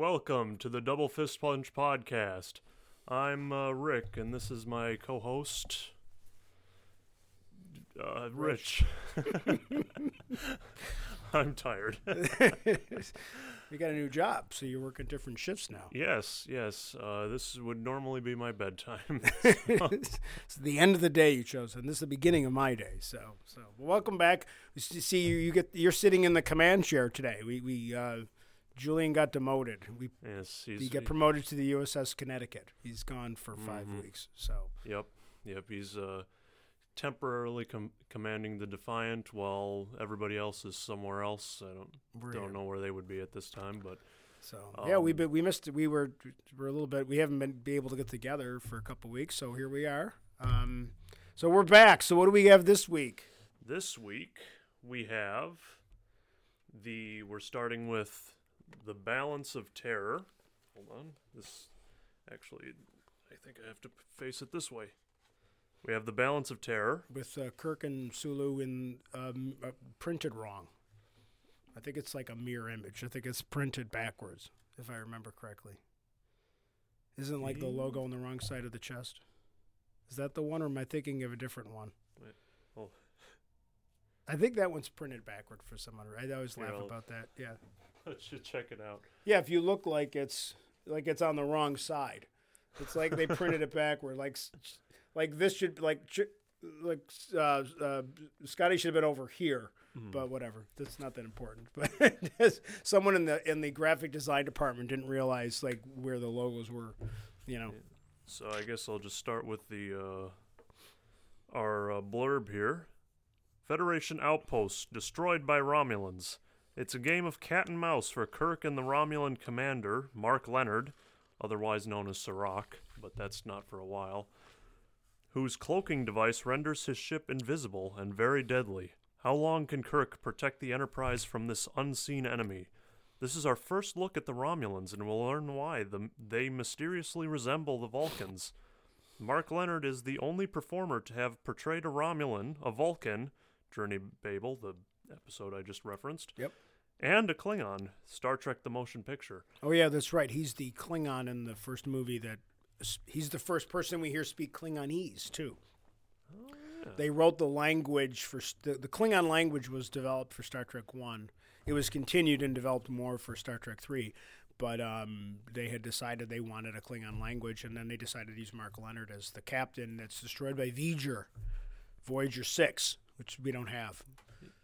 Welcome to the Double Fist Punch podcast. I'm uh, Rick, and this is my co-host, uh, Rich. I'm tired. you got a new job, so you're working different shifts now. yes, yes. Uh, this would normally be my bedtime. it's the end of the day you chose, and this is the beginning of my day. So, so well, welcome back. See you. You get. You're sitting in the command chair today. We we. Uh, Julian got demoted. We yes, he got promoted to the USS Connecticut. He's gone for 5 weeks. So Yep, yep. He's uh, temporarily com- commanding the Defiant, while everybody else is somewhere else. I don't we're don't know where they would be at this time, but So yeah, we Um, we missed. We were we're a little bit. We haven't been be able to get together for a couple weeks. So here we are. Um, so we're back. So what do we have this week? This week we have the we're starting with the balance of terror. Hold on. This actually I think I have to face it this way. We have the balance of terror. with uh, Kirk and Sulu in um, uh, printed wrong. I think it's like a mirror image. I think it's printed backwards, if I remember correctly. Isn't like the Mm. logo on the wrong side of the chest? Is that the one, or am I thinking of a different one? Wait, oh. I think that one's printed backward for some other. I always laugh Yeah, about that. Yeah, I should check it out. yeah. If you look like it's like it's on the wrong side, it's like they printed it backward. Like, like this should like like uh, uh, Scotty should have been over here. Mm-hmm. but whatever. That's not that important. But someone in the in the graphic design department didn't realize like where the logos were, you know. So I guess I'll just start with the uh, our uh, blurb here. Federation outpost destroyed by Romulans. It's a game of cat and mouse for Kirk and the Romulan commander, Mark Lenard, otherwise known as Sarek, but that's not for a while, whose cloaking device renders his ship invisible and very deadly. How long can Kirk protect the Enterprise from this unseen enemy? This is our first look at the Romulans, and we'll learn why the, they mysteriously resemble the Vulcans. Mark Lenard is the only performer to have portrayed a Romulan, a Vulcan, Journey Babel, the episode I just referenced, Yep. and a Klingon, Star Trek the Motion Picture. Oh yeah, that's right. He's the Klingon in the first movie that he's the first person we hear speak Klingonese too. They wrote the language for the, the Klingon language was developed for Star Trek 1. It was continued and developed more for Star Trek 3. But um, they had decided they wanted a Klingon language, and then they decided to use Mark Lenard as the captain that's destroyed by Voyager, Voyager 6, which we don't have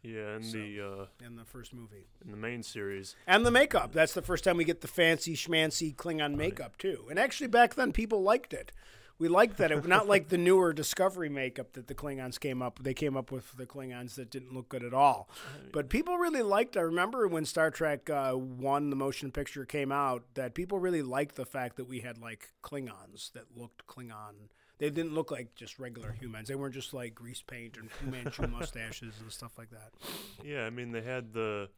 Yeah, in So- the uh, in the first movie. in the main series. And the makeup. That's the first time we get the fancy schmancy Klingon makeup too. And actually back then people liked it. We liked that. It not like the newer Discovery makeup that the Klingons came up. They came up with the Klingons that didn't look good at all. But people really liked. I remember when Star Trek uh, One, the motion picture, came out, that people really liked the fact that we had like Klingons that looked Klingon. They didn't look like just regular humans. They weren't just like grease paint and Fu Manchu mustaches and stuff like that. Yeah, I mean they had the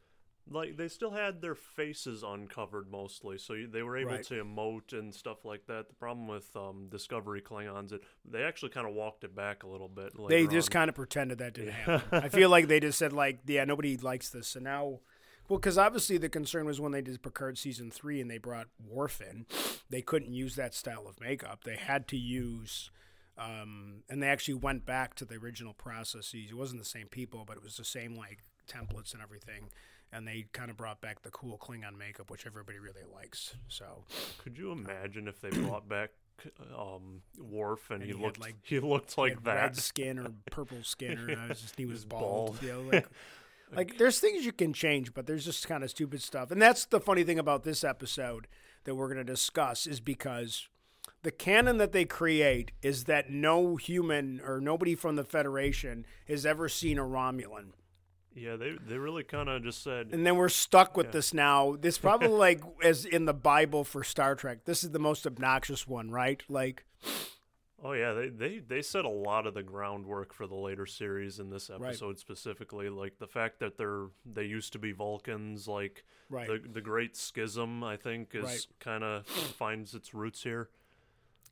like they still had their faces uncovered mostly, so they were able Right. to emote and stuff like that. The problem with um, Discovery Klingons, it they actually kind of walked it back a little bit. They just kind of pretended that didn't happen. I feel like they just said like, yeah, nobody likes this, and now, well, because obviously the concern was when they did Picard season three and they brought Worf in, they couldn't use that style of makeup. They had to use. Um, and they actually went back to the original processes. It wasn't the same people, but it was the same like templates and everything. And they kind of brought back the cool Klingon makeup, which everybody really likes. So Could you imagine if they brought back um, Worf and, And he, he looked like- he looked He like had that? red skin or purple skin, or I was just he was bald. bald. You know, like, like there's things you can change, but there's just kind of stupid stuff. And that's the funny thing about this episode that we're going to discuss is because the canon that they create is that no human or nobody from the Federation has ever seen a Romulan. Yeah, they they really kind of just said And then we're stuck with Yeah. this now. This probably like as in the Bible for Star Trek. This is the most obnoxious one, right? Like Oh yeah, they, they they set a lot of the groundwork for the later series in this Right. episode specifically, like the fact that they're they used to be Vulcans, like right. the the Great Schism, I think, is Right. kind of finds its roots here.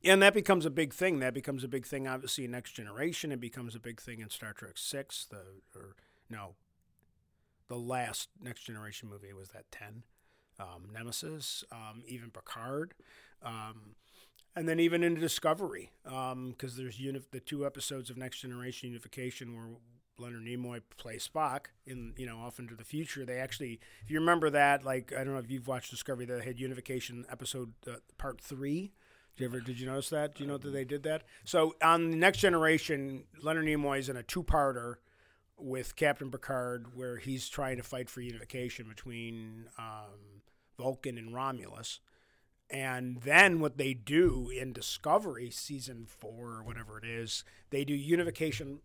And that becomes a big thing. That becomes a big thing obviously in Next Generation. It becomes a big thing in Star Trek 6, the or no. The last Next Generation movie was that 10. Um, Nemesis, um, even Picard. Um, and then even into Discovery, because there's uni- the two episodes of Next Generation Unification where Leonard Nimoy plays Spock in you know off into the future. They actually, if you remember that, like I don't know if you've watched Discovery, they had Unification episode uh, part three. Did you ever did you notice that? Do you know that they did that? So on the Next Generation, Leonard Nimoy is in a two-parter with Captain Picard, where he's trying to fight for unification between um, Vulcan and Romulus. And then what they do in Discovery season four or whatever it is, they do unification.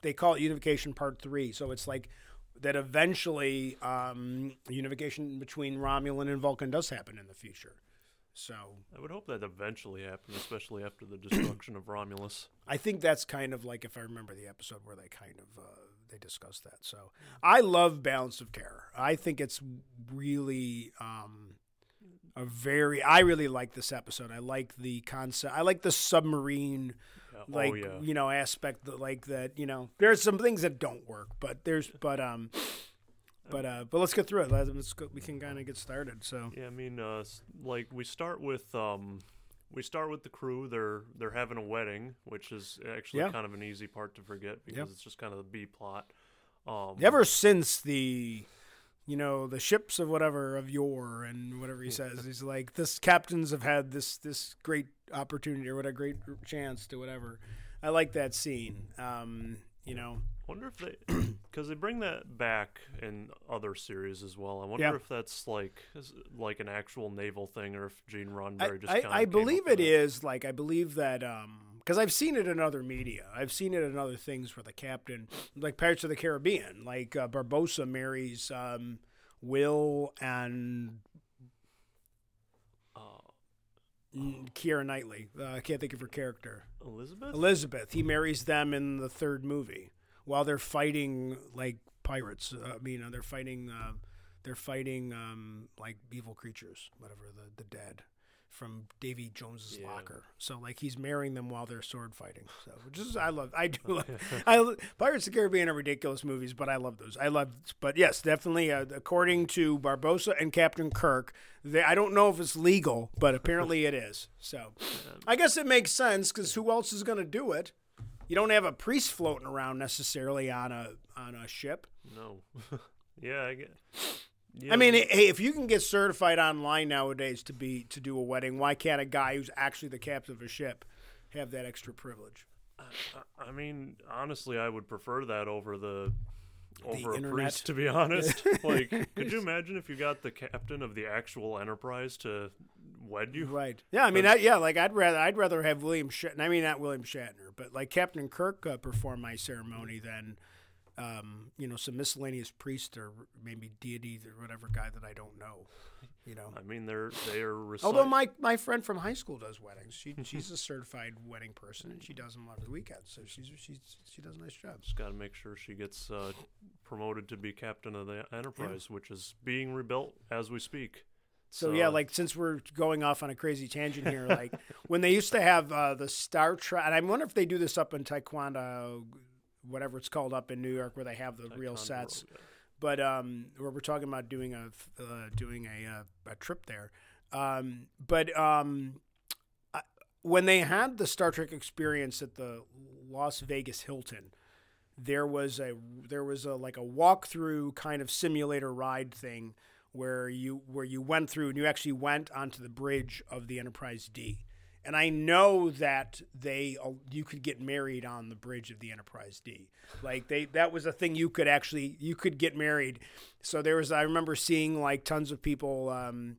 They call it unification part three. So it's like that eventually um, unification between Romulan and Vulcan does happen in the future. So I would hope that eventually happened, especially after the destruction of Romulus. I think that's kind of like if I remember the episode where they kind of uh, they discussed that. So I love Balance of Terror. I think it's really um, a very. I really like this episode. I like the concept. I like the submarine Yeah, like oh yeah, you know aspect that like that. You know, there's some things that don't work, but there's but um. But uh, but let's get through it. Let's, go, we can kind of get started. So yeah. I mean, uh, like we start with um, we start with the crew. They're they're having a wedding, which is actually Yeah. kind of an easy part to forget because it's just kind of the B plot. Um, ever since the you know the ships of whatever of yore and whatever he says he's like this captains have had this this great opportunity or what a great chance to whatever i like that scene um you know wonder if they because they bring that back in other series as well. I wonder Yeah. if that's like like an actual naval thing or if Gene i, Roddenberry just I, kinda I came believe it is like i believe that um because i've seen it in other media i've seen it in other things where the captain like pirates of the caribbean like uh, barbossa marries um will and Uh, Keira Knightley. Uh, I can't think of her character. Elizabeth. Elizabeth. He marries them in the third movie while they're fighting like pirates. Uh, I mean, uh, they're fighting. Uh, they're fighting um, like evil creatures, whatever the the dead from Davy Jones's Yeah. locker. So like he's marrying them while they're sword fighting. So which is I love. I do. Love, I Pirates of the Caribbean are ridiculous movies, but I love those. I love. But yes, definitely. Uh, according to Barbossa and Captain Kirk, they, I don't know if it's legal, but apparently it is. So I guess it makes sense because who else is going to do it? You don't have a priest floating around necessarily on a on a ship. no. yeah, I get. I mean, hey, if you can get certified online nowadays to be to do a wedding, why can't a guy who's actually the captain of a ship have that extra privilege? I- I mean, honestly, I would prefer that over the over a priest. To be honest, like, could you imagine if you got the captain of the actual Enterprise to wed you? Right. Yeah. I mean, I, yeah. Like I'd rather I'd rather have William Shatner. I mean, not William Shatner, but like Captain Kirk uh, perform my ceremony than, um, you know, some miscellaneous priest or maybe deity or whatever guy that I don't know. You know. I mean, they're they are. Recite- Although my, my friend from high school does weddings, she she's a certified wedding person and she does them every weekend. So she's she's she does a nice job. just got to make sure she gets uh, promoted to be captain of the Enterprise, which is being rebuilt as we speak. So yeah, like since we're going off on a crazy tangent here, like when they used to have uh, the Star Trek, and I wonder if they do this up in Ticonderoga, whatever it's called up in New York, where they have the real Ticonderoga, sets. yeah. But um, where we're talking about doing a uh, doing a uh, a trip there, um, but um, I, when they had the Star Trek experience at the Las Vegas Hilton, there was a there was a like a walkthrough kind of simulator ride thing where you where you went through and you actually went onto the bridge of the Enterprise D. And I know that they uh, you could get married on the bridge of the Enterprise D. Like they that was a thing you could actually you could get married. So there was I remember seeing like tons of people um,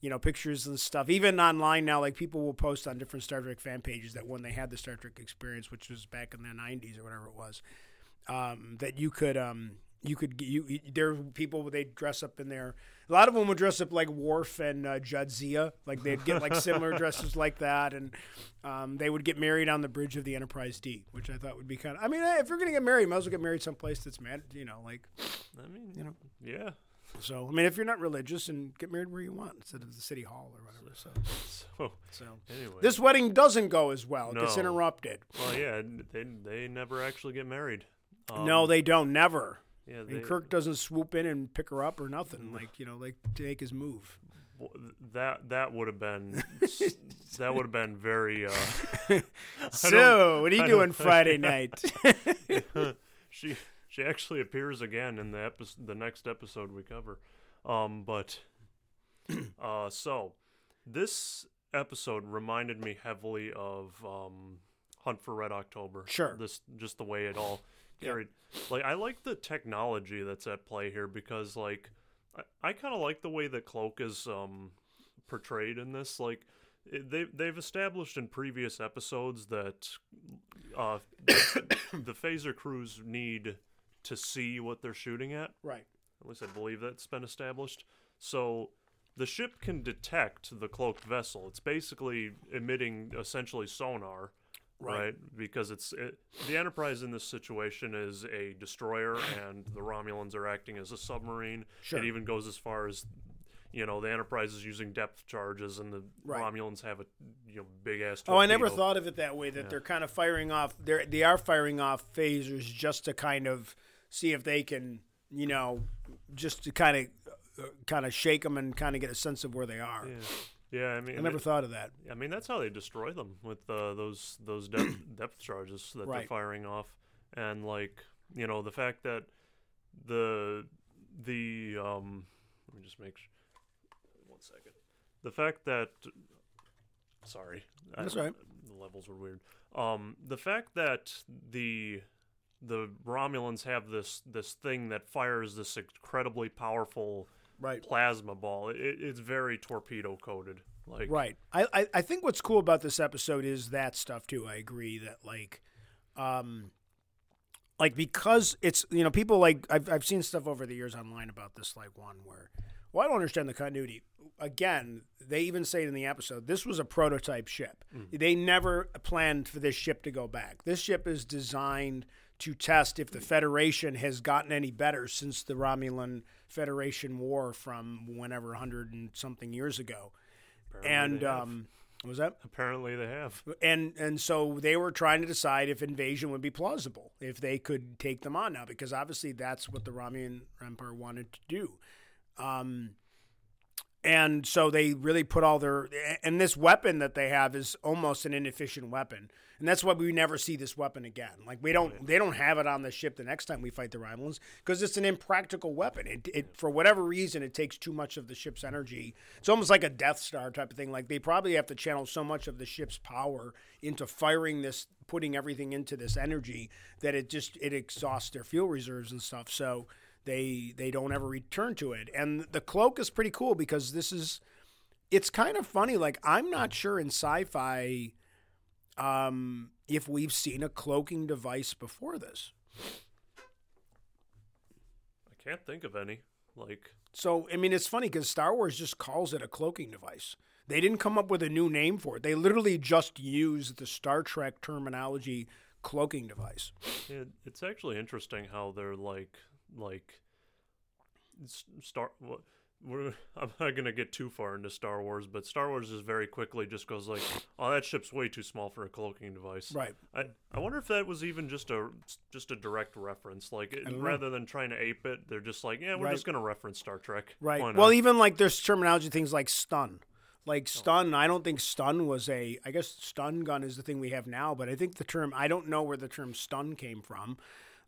you know, pictures and stuff. Even online now, like people will post on different Star Trek fan pages that when they had the Star Trek experience, which was back in the '90s or whatever it was, um, that you could um, you could you, there were people they dress up in there. A lot of them would dress up like Worf and uh, Jadzia, like they'd get like similar dresses like that, and um, they would get married on the bridge of the Enterprise D, which I thought would be kind of. I mean, if you're gonna get married, you might as well get married someplace that's mad, you know, like I mean, You know. yeah. so. I mean, if you're not religious, and get married where you want instead of the city hall or whatever. So, So so anyway, this wedding doesn't go as well. It gets interrupted. well, yeah, they they never actually get married. no, Um, they don't. Never. Yeah, And Kirk doesn't swoop in and pick her up or nothing. Like you know, like to make his move. that that would have been that would have been very. Uh, So, what are you I doing Friday night? she she actually appears again in the episode, the next episode we cover. Um, but uh, so this episode reminded me heavily of um, Hunt for Red October. Sure. This just the way it all Yeah. carried. Like I like the technology that's at play here because like I, I kind of like the way that Cloak is um portrayed in this. Like it- they they've established in previous episodes that uh, the phaser crews need to see what they're shooting at. right. At least I believe that's been established. So the ship can detect the cloaked vessel. It's basically emitting essentially sonar, Right. right? Because it's it, the Enterprise in this situation is a destroyer, and the Romulans are acting as a submarine. Sure. It even goes as far as you know the Enterprise is using depth charges, and the Right. Romulans have a you know big ass. Oh, I never thought of it that way. That Yeah. they're kind of firing off. They they are firing off phasers just to kind of see if they can, you know, just to kind of, uh, kind of shake them and kind of get a sense of where they are. Yeah, yeah. I mean, I never it- thought of that. I mean, that's how they destroy them with uh, those those depth depth charges that Right. they're firing off, and like you know the fact that the the um let me just make sh- one second the fact that sorry I- That's all right. the levels were weird um the fact that the the Romulans have this this thing that fires this incredibly powerful Right. plasma ball it, it's very torpedo coated like Right. I, I I think what's cool about this episode is that stuff too. I agree that like, um, like because it's you know people like I've I've seen stuff over the years online about this like one where well I don't understand the continuity. Again, they even say it in the episode this was a prototype ship. They never planned for this ship to go back. This ship is designed to test if the Federation has gotten any better since the Romulan Federation War from whenever hundred and something years ago apparently and um, what was that? apparently they have And and so they were trying to decide if invasion would be plausible, if they could take them on now, because obviously that's what the Romulan Empire wanted to do. Um, and so they really put all their and this weapon that they have is almost an inefficient weapon, and that's why we never see this weapon again. Like we don't they don't have it on the ship the next time we fight the Romulans because it's an impractical weapon. It, it for whatever reason it takes too much of the ship's energy. It's almost like a Death Star type of thing. Like they probably have to channel so much of the ship's power into firing this, putting everything into this energy that it just it exhausts their fuel reserves and stuff. So they they don't ever return to it. And the cloak is pretty cool because this is it's kind of funny. Like I'm not sure in sci-fi um, if we've seen a cloaking device before this. I can't think of any. Like, So I mean, it's funny because Star Wars just calls it a cloaking device. They didn't come up with a new name for it. They literally just used the Star Trek terminology, cloaking device. it, it's actually interesting how they're like, like, Star. What, we're, I'm not gonna get too far into Star Wars, but Star Wars just very quickly just goes like, "Oh, that ship's way too small for a cloaking device." Right. I, I wonder if that was even just a just a direct reference, like it, know. rather than trying to ape it, they're just like, yeah, we're Right. just gonna reference Star Trek. Right. Well, even like there's terminology things like stun. Like oh. stun, I don't think stun was a. I guess stun gun is the thing we have now, but I think the term. I don't know where the term stun came from.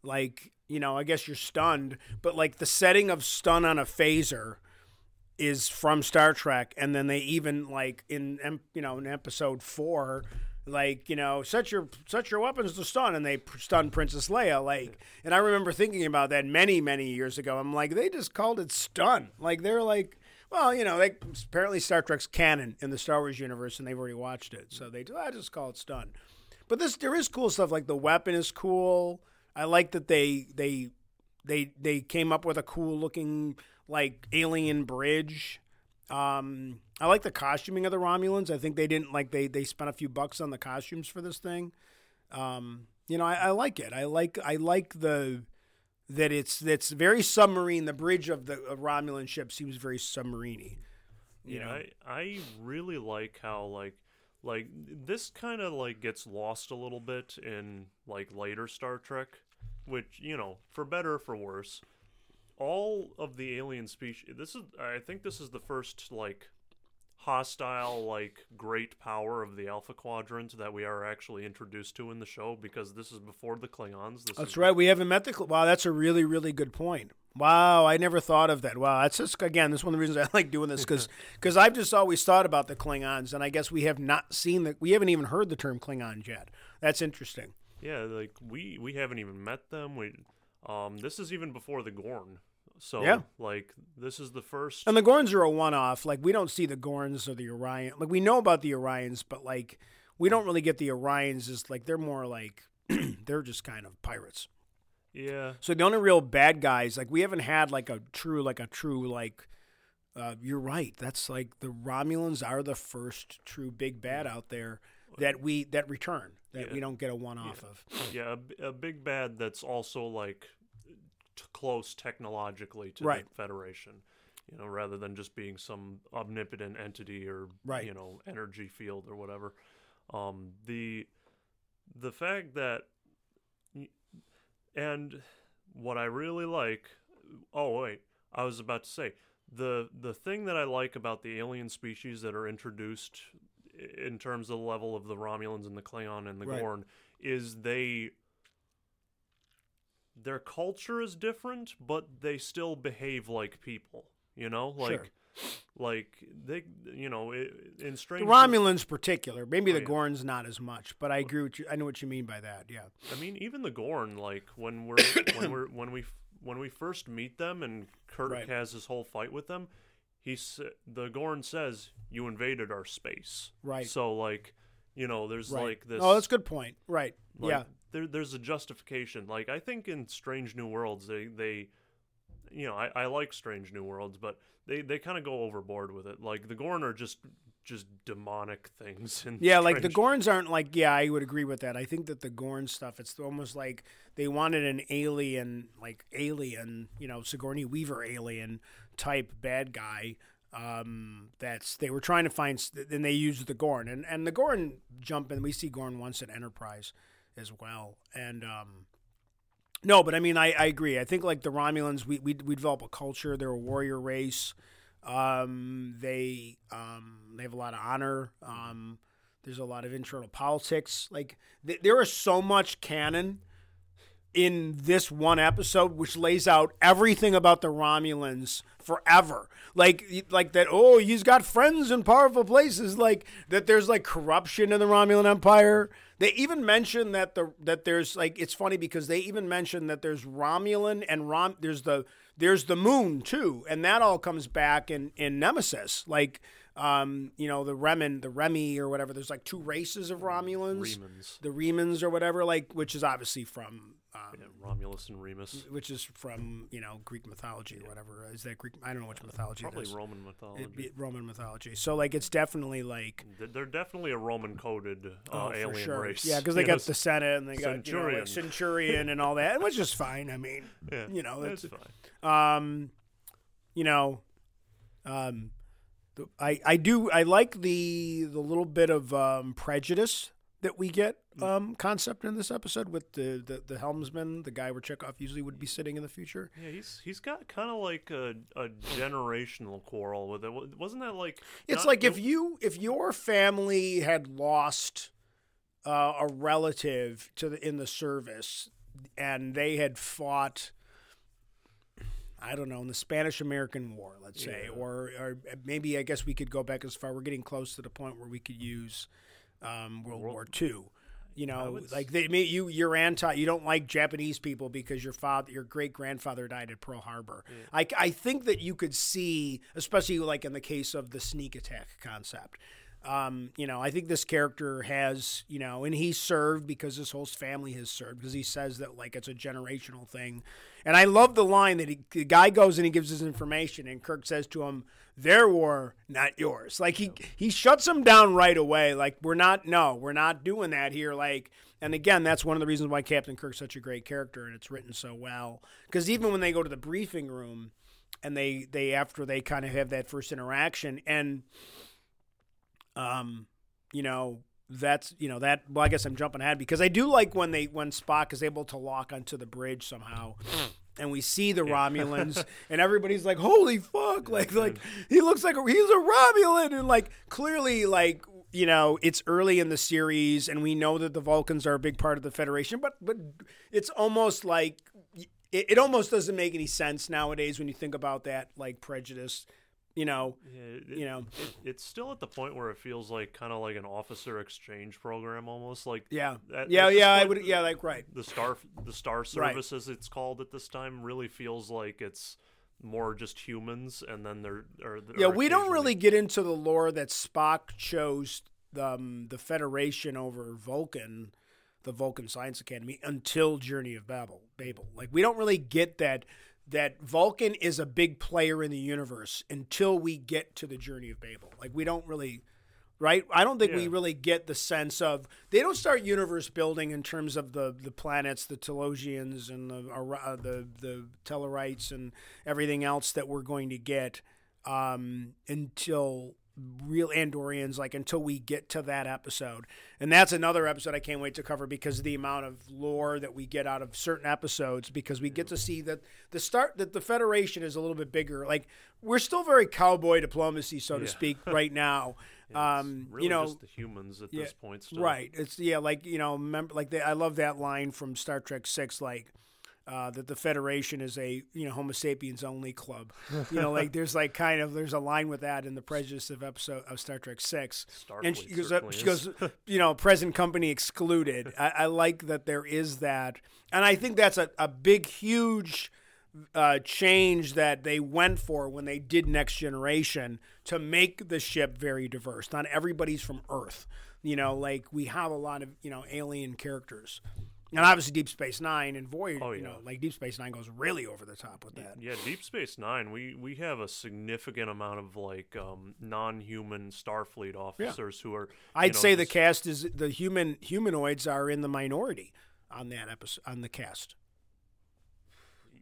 Like you know, I guess you're stunned, but like the setting of stun on a phaser is from Star Trek, and then they even like in you know in episode four. Like you know, set your set your weapons to stun, and they stun Princess Leia. Like, and I remember thinking about that many many years ago. I'm like, they just called it stun. Like they're like, well, you know, they apparently Star Trek's canon in the Star Wars universe, and they've already watched it, so they I just call it stun. But this there is cool stuff. Like the weapon is cool. I like that they they they they came up with a cool looking like alien bridge. Um, I like the costuming of the Romulans. I think they didn't like they they spent a few bucks on the costumes for this thing. Um, you know, I, I like it. I like I like the that it's that's very submarine. The bridge of the of Romulan ship seems very submariney. You yeah, know? I, I really like how like like this kind of like gets lost a little bit in like later Star Trek, which you know for better or for worse, all of the alien species. This is I think this is the first like hostile like great power of the Alpha Quadrant that we are actually introduced to in the show because this is before the Klingons. This That's is right. We haven't met the. Cl- Wow, that's a really, really good point. Wow, I never thought of that. Wow, that's just again. That's one of the reasons I like doing this because because I've just always thought about the Klingons, and I guess we have not seen the. We haven't even heard the term Klingons yet. That's interesting. Yeah, like we we haven't even met them. We um this is even before the Gorn. So Yeah. like this is the first And the Gorns are a one-off. Like we don't see the Gorns or the Orion. Like we know about the Orions, but like we don't really get the Orions. As like they're more like they're just kind of pirates. Yeah. So the only real bad guys, like we haven't had like a true, like a true, like. Uh, you're right. That's like the Romulans are the first true big bad out there that we that return that we don't get a one off of. Yeah, a big bad that's also like t- close technologically to Right. the Federation. You know, rather than just being some omnipotent entity or Right. you know energy field or whatever. Um, the the fact that and what I really like. Oh wait, I was about to say the the thing that I like about the alien species that are introduced in terms of the level of the Romulans and the Klingon and the Right. Gorn is they their culture is different, but they still behave like people. You know, like Sure. like they, you know, in The strange. Romulans, particular, maybe the Oh, yeah. Gorns not as much, but I agree with you. I know what you mean by that. Yeah, I mean, even the Gorn, like when we're when we're when we when we first meet them and Kirk Right. has his whole fight with them, he's the Gorn says you invaded our space. Right. So like, you know, there's right. like this. oh, that's a good point. Right. like, yeah. There, there's a justification. Like I think in Strange New Worlds, they they, you know, I, I like Strange New Worlds, but they they kind of go overboard with it. Like the Gorn are just just demonic things. In Yeah, like the Gorns aren't like. Yeah, I would agree with that. I think that the Gorn stuff, it's almost like they wanted an alien, like alien, you know, Sigourney Weaver alien type bad guy. Um, that's they were trying to find, and they used the Gorn, and and the Gorn jump and We see Gorn once at Enterprise as well, and um, no, but I mean, I, I agree. I think like the Romulans, we, we we develop a culture. They're a warrior race. Um, they um, they have a lot of honor. Um, there's a lot of internal politics. Like th- there is so much canon in this one episode, which lays out everything about the Romulans forever. Like like that. Oh, he's got friends in powerful places. Like that. There's like corruption in the Romulan Empire. They even mention that the that there's like it's funny because they even mention that there's Romulan and Rom. There's the there's the moon too, and that all comes back in in Nemesis. Like um, you know the Remen, the Remy or whatever. There's like two races of Romulans Remans. the Remans or whatever, like which is obviously from, um, Yeah, Romulus and Remus. which is from you know Greek mythology or whatever. Is that Greek? I don't know which mythology Probably is. Roman mythology. Roman mythology. So like it's definitely like They're definitely a Roman coded uh, oh, alien sure. race. Yeah, because they got know, the Senate and they got you know, like, Centurion. Centurion and all that, which is fine. I mean, yeah, you know, that's it's- fine. um, you know, um, I I do I like the the little bit of um, prejudice that we get um, concept in this episode with the, the the helmsman, the guy where Chekhov usually would be sitting in the future. Yeah, he's he's got kind of like a, a generational quarrel with it. Wasn't that like? It's like if you if your family had lost uh, a relative to the in the service and they had fought I don't know in the Spanish American War, let's say, Yeah. or or maybe I guess we could go back as far. We're getting close to the point where we could use um, World World- War II. You know, would like they you you're anti you don't like Japanese people because your father your great grandfather died at Pearl Harbor. I, I think that you could see, especially like in the case of the sneak attack concept, Um, you know, I think this character has, you know, and he served because his whole family has served because he says that like it's a generational thing. And I love the line that he, the guy goes and he gives his information, and Kirk says to him, "Their war, not yours." Like he he shuts him down right away. Like we're not, no, we're not doing that here. Like, and again, that's one of the reasons why Captain Kirk's such a great character, and it's written so well. Because even when they go to the briefing room, and they they after they kind of have that first interaction and um you know that's you know that well i guess i'm jumping ahead because i do like when they when spock is able to lock onto the bridge somehow and we see the romulans and everybody's like holy fuck! Like like he looks like a, he's a romulan and like clearly like you know it's early in the series and we know that the vulcans are a big part of the federation but but it's almost like it, it almost doesn't make any sense nowadays when you think about that like prejudice you know it, you know. it, it's still at the point where it feels like kind of like an officer exchange program almost like yeah. At- yeah at yeah i would yeah like right. the star the star Right. service as it's called at this time really feels like it's more just humans and then they're or, yeah or we don't really get into the lore that spock chose um, the federation over vulcan the vulcan science academy until journey of babel babel. Like we don't really get that that vulcan is a big player in the universe until we get to the journey of babel. Like we don't really right? I don't think we really get the sense of they don't start universe building in terms of the the planets the talosians and the uh, the the tellarites and everything else that we're going to get um, until real Andorians, like until we get to that episode. And that's another episode I can't wait to cover because of the amount of lore that we get out of certain episodes because we get to see that the start that the Federation is a little bit bigger. Like we're still very cowboy diplomacy, so to speak, right now. Yeah, um, really you know, just the humans at yeah, this point still. Right. It's yeah, like you know, remember like they, I love that line from Star Trek Six, like uh, that the Federation is a you know Homo sapiens only club. You know, like there's like kind of there's a line with that in the prejudice of episode of Star Trek Six, and she goes she goes you know present company excluded. I, I like that there is that, and I think that's a, a big huge uh, change that they went for when they did Next Generation to make the ship very diverse. Not everybody's from Earth. You know, like we have a lot of you know alien characters, and obviously Deep Space Nine and Voyager. Oh, You yeah. know, like Deep Space Nine goes really over the top with that. Yeah, Deep Space Nine, we we have a significant amount of like um, non-human Starfleet officers who are. I'd know, say the cast is the human humanoids are in the minority on that episode on the cast.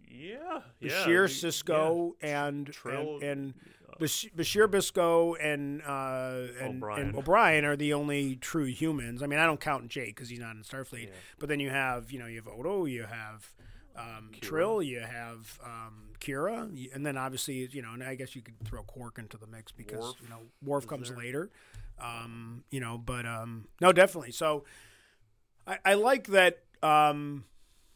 Yeah, yeah. Bashir we- Sisko and Trill- and, and Bash- Bashir Bisco and uh, and O'Brien. and O'Brien are the only true humans. I mean, I don't count Jake because he's not in Starfleet. Yeah. But then you have you know you have Odo, you have um, Trill, you have um, Kira, and then obviously you know, and I guess you could throw Quark into the mix because Worf you know Worf comes there. later. Um, you know, but um, no, definitely. So I, I like that. Um,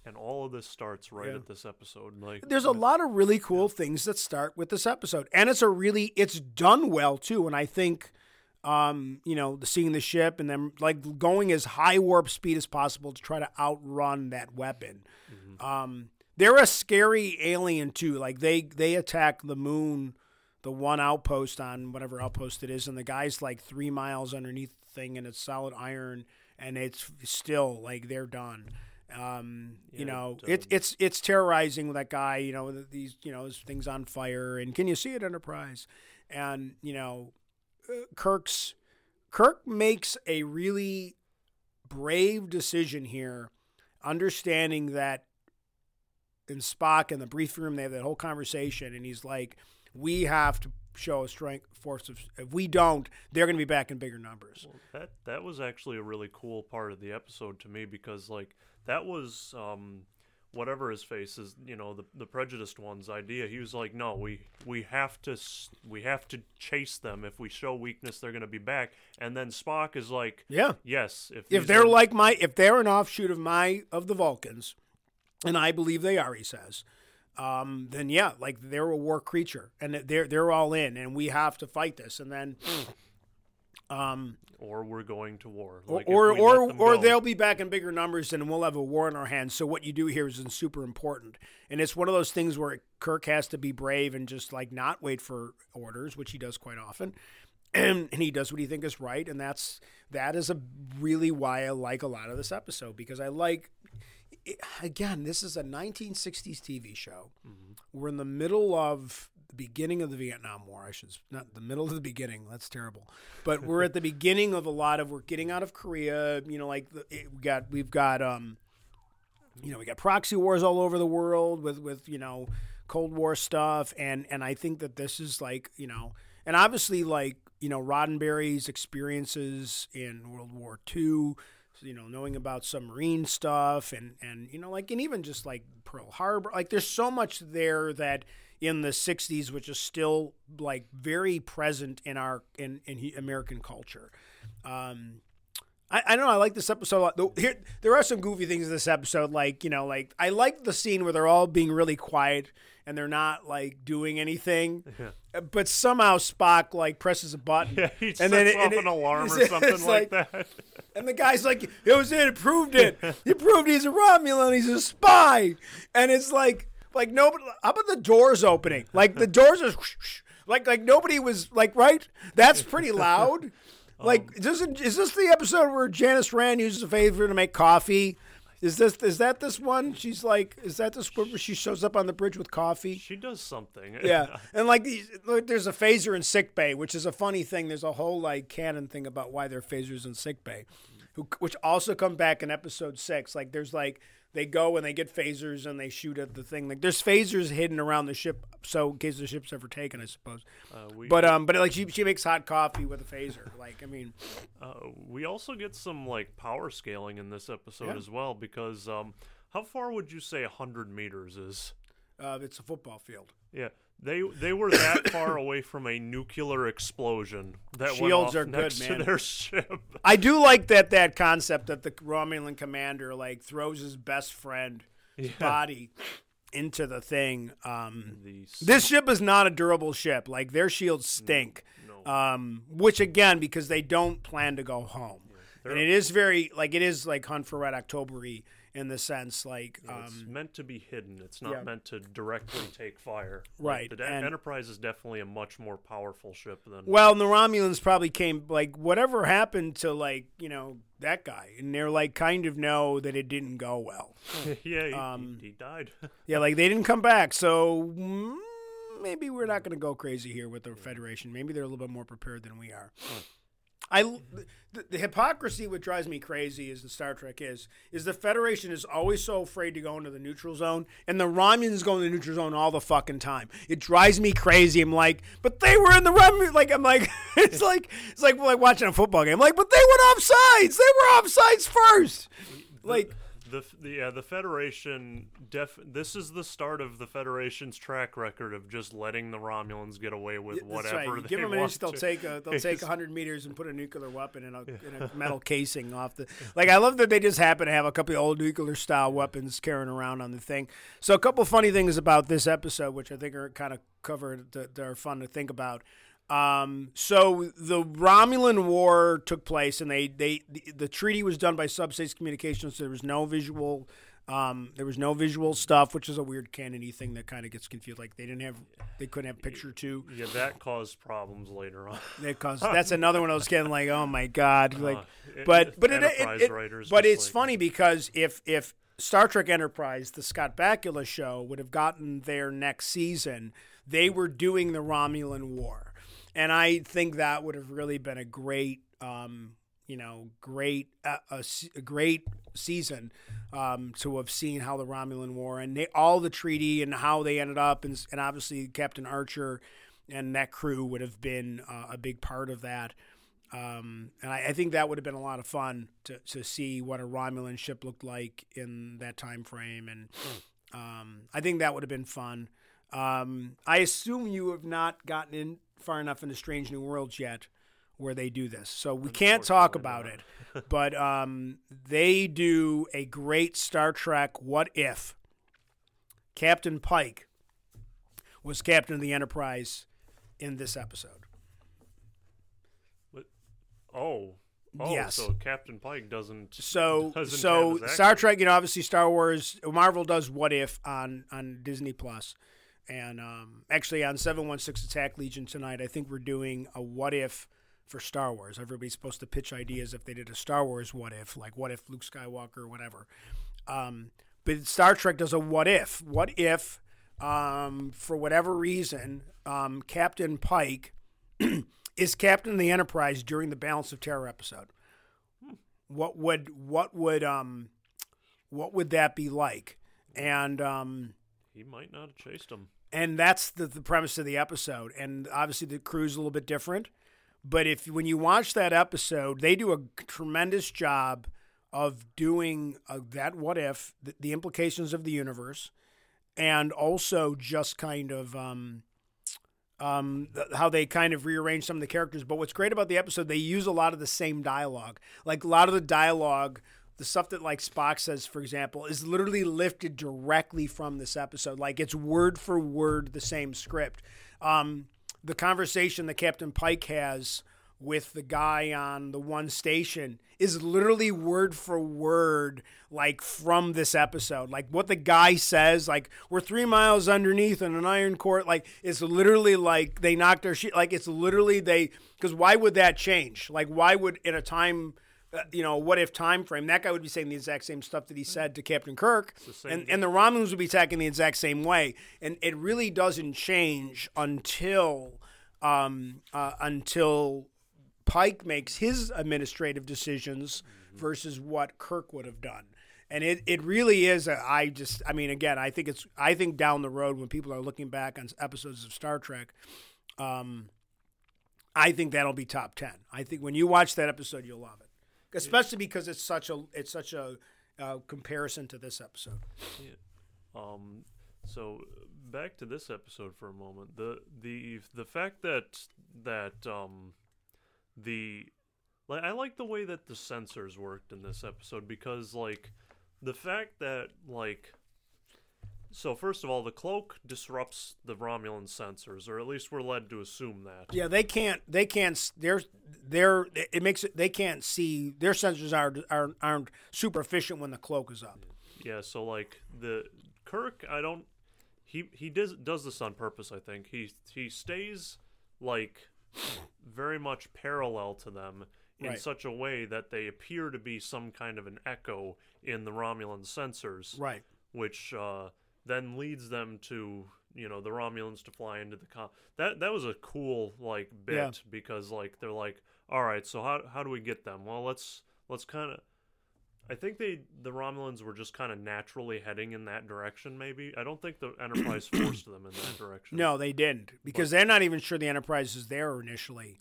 and all of this starts right Yeah. at this episode. Like, there's a lot of really cool things that start with this episode and it's a really it's done well too and i think um you know the seeing the ship and then like going as high warp speed as possible to try to outrun that weapon um they're a scary alien too like they they attack the moon the one outpost on whatever outpost it is and the guy's like three miles underneath the thing and it's solid iron and it's still like they're done um, you Yeah, know, it, it's um, it's it's terrorizing that guy. You know, these you know, things on fire, and can you see it, Enterprise? And you know, uh, Kirk's Kirk makes a really brave decision here, understanding that in Spock in the briefing room they have that whole conversation, and he's like, "We have to show a strength force of. If we don't, they're going to be back in bigger numbers." Well, that that was actually a really cool part of the episode to me because like that was um whatever his face is you know the the prejudiced one's idea he was like no we we have to we have to chase them if we show weakness they're going to be back and then Spock is like Yeah. yes if if they're are- like my if they're an offshoot of my of the Vulcans, and I believe they are, he says, um, then yeah, like they're a war creature, and they're they're all in, and we have to fight this, and then. Um, or we're going to war or Like, or or, or they'll be back in bigger numbers and we'll have a war in our hands. So what you do here is super important, and it's one of those things where Kirk has to be brave and just like not wait for orders, which he does quite often, and, and he does what he think is right, and that's that is a really why I like a lot of this episode because I like. Again, this is a 1960s TV show. We're in the middle of the beginning of the Vietnam War. I should not the middle of the beginning. That's terrible, but we're at the beginning of a lot of. We're getting out of Korea. You know, like the, it, we got we've got um, you know, we got proxy wars all over the world with with you know Cold War stuff, and and I think that this is like you know, and obviously like you know Roddenberry's experiences in World War II, you know, knowing about submarine stuff, and and you know like and even just like Pearl Harbor, like there's so much there that in the 60s which is still like very present in our in, in american culture um I, I don't know. I like this episode a lot. Here, there are some goofy things in this episode, like you know, like I like the scene where they're all being really quiet and they're not like doing anything, but somehow Spock like presses a button, Yeah, he and then it- off and an it- alarm or something it's like, that. and the guy's like, "It was it. It proved it. He proved he's a Romulan. He's a spy." And it's like, like nobody. How about the doors opening? Like the doors are, like like nobody was like right. That's pretty loud. Like um, doesn't is this the episode where Janice Rand uses a phaser to make coffee? Is this is that this one? She's like, is that the script where she shows up on the bridge with coffee? She does something. Yeah, and like these, there's a phaser in sick bay, which is a funny thing. There's a whole like canon thing about why there are phasers in sick bay, who, which also come back in episode six. Like there's like they go and they get phasers and they shoot at the thing. Like there's phasers hidden around the ship, so in case the ship's ever taken, I suppose. Uh, we, But um, but like she she makes hot coffee with a phaser. Like I mean, uh, we also get some like power scaling in this episode Yeah. as well because um, how far would you say hundred meters is? uh, it's a football field. Yeah, they they were that far away from a nuclear explosion that went Shields off are good, man. to their ship. I do like that that concept that the Romulan commander like throws his best friend his body into the thing. Um, The this ship is not a durable ship. Like their shields stink. no. Um, which again because they don't plan to go home, and it is very like it is like Hunt for Red Octobery in the sense like it's um, meant to be hidden. It's not yeah. meant to directly take fire. Like, Right, the and- Enterprise is definitely a much more powerful ship than. Well, the Romulans probably came like whatever happened to like you know that guy, and they're like kind of know that it didn't go well. yeah, he, um, he, he died. Yeah, like they didn't come back, so mm, maybe we're not going to go crazy here with the Federation. Maybe they're a little bit more prepared than we are. I the, the hypocrisy what drives me crazy is in Star Trek is is the Federation is always so afraid to go into the neutral zone, and the Romulans go in the neutral zone all the fucking time. It drives me crazy. I'm like, but they were in the Romulan. Like I'm like, it's like it's like like watching a football game. like, but they went off sides. They were off sides first. Like. The the yeah the Federation def this is the start of the Federation's track record of just letting the Romulans get away with whatever right. You they give them an inch, they'll to. take a they'll take hundred meters and put a nuclear weapon in a, in a metal casing off the. Like I love that they just happen to have a couple of old nuclear style weapons carrying around on the thing. So a couple funny things about this episode, which I think are kind of covered that, that are fun to think about. Um, so the Romulan War took place, and they they the, the treaty was done by subspace communications. So there was no visual. Um, there was no visual stuff, which is a weird canony thing that kind of gets confused. Like they didn't have, they couldn't have picture two. yeah that caused problems later on. Because that's another one I was getting like, oh my god, like, it- but but it, it, it- but it's like- funny because if if Star Trek Enterprise, the Scott Bakula show, would have gotten their next season, they were doing the Romulan War, and I think that would have really been a great, um, you know, great uh, a, a great season um, to have seen how the Romulan War and they, all the treaty and how they ended up, and, and obviously Captain Archer and that crew would have been uh, a big part of that. Um, and I, I think that would have been a lot of fun to, to see what a Romulan ship looked like in that time frame, and um, I think that would have been fun. Um, I assume you have not gotten in far enough into Strange New Worlds yet, where they do this, so we can't talk about it. but um, they do a great Star Trek What If. Captain Pike was captain of the Enterprise in this episode. Oh, oh, Yes. so Captain Pike doesn't. So doesn't so Star. Trek, you know, obviously Star Wars, Marvel does What If on on Disney Plus, and um, actually on Seven One Six Attack Legion tonight, I think we're doing a What If for Star Wars. Everybody's supposed to pitch ideas if they did a Star Wars what if, like what if Luke Skywalker or whatever. Um, but Star Trek does a what if. What if, um, for whatever reason, um, Captain Pike is captain of the Enterprise during the Balance of Terror episode? What would what would um what would that be like? And um, He might not have chased him. and that's the, the premise of the episode. And obviously, the crew's a little bit different. But if when you watch that episode, they do a tremendous job of doing uh, that what if, the, the implications of the universe, and also just kind of um, um, th- how they kind of rearrange some of the characters. But what's great about the episode, they use a lot of the same dialogue. Like a lot of the dialogue, the stuff that like Spock says, for example, is literally lifted directly from this episode. Like it's word for word the same script. Um, the conversation that Captain Pike has with the guy on the one station is literally word for word like from this episode like what the guy says like we're three miles underneath in an iron court like it's literally like they knocked our shit like it's literally they because why would that change like why would in a time uh, you know what if time frame that guy would be saying the exact same stuff that he said to captain kirk same and, and the romulans would be attacking the exact same way and it really doesn't change until um, uh, until Pike makes his administrative decisions versus what Kirk would have done. And it, it really is. A, I just, I mean, again, I think it's, I think down the road when people are looking back on episodes of Star Trek, um, I think that'll be top 10. I think when you watch that episode, you'll love it, especially because it's such a, it's such a uh, comparison to this episode. Yeah. Um, so back to this episode for a moment. The the the fact that that um the like I like the way that the sensors worked in this episode because like the fact that like so first of all the cloak disrupts the Romulan sensors or at least we're led to assume that. Yeah, they can't. They can't. They're they're. It makes it. They can't see. Their sensors are are aren't super efficient when the cloak is up. Yeah, so like the Kirk, I don't. He he does does this on purpose. I think he he stays like very much parallel to them in Right. such a way that they appear to be some kind of an echo in the Romulan sensors, Right. which uh, then leads them to you know the Romulans to fly into the com. That that was a cool like bit Yeah. because like they're like, all right, so how how do we get them? Well, let's let's kind of. I think they the Romulans were just kind of naturally heading in that direction. Maybe I don't think the Enterprise forced them in that direction. No, they didn't because they're not even sure the Enterprise is there initially.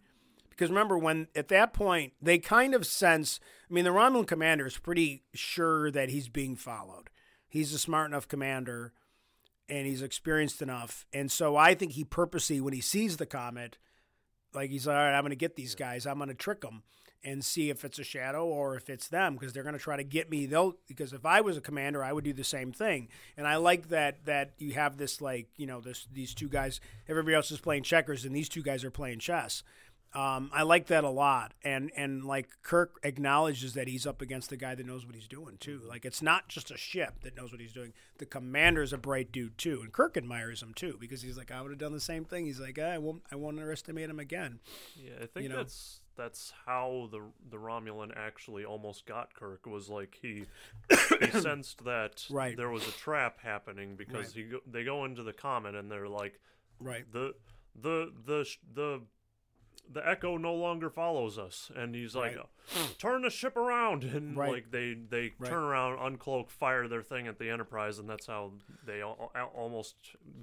Because remember, when at that point they kind of sense. I mean, the Romulan commander is pretty sure that he's being followed. He's a smart enough commander, and he's experienced enough, and so I think he purposely, when he sees the comet, like he's all right. I'm going to get these guys. I'm going to trick them and see if it's a shadow or if it's them because they're going to try to get me. They'll because if I was a commander, I would do the same thing. And I like that that you have this like you know this these two guys. Everybody else is playing checkers and these two guys are playing chess. Um, I like that a lot, and and like Kirk acknowledges that he's up against the guy that knows what he's doing too. Like it's not just a ship that knows what he's doing. The commander's a bright dude too, and Kirk admires him too because he's like, I would have done the same thing. He's like, I won't, I won't underestimate him again. Yeah, I think you know? that's that's how the the Romulan actually almost got Kirk was like he he sensed that Right. there was a trap happening because Right. he go, they go into the comet and they're like Right. the the the sh- the the echo no longer follows us and he's like Right. turn the ship around and Right. like they they Right. turn around uncloak fire their thing at the enterprise and that's how they al- al- almost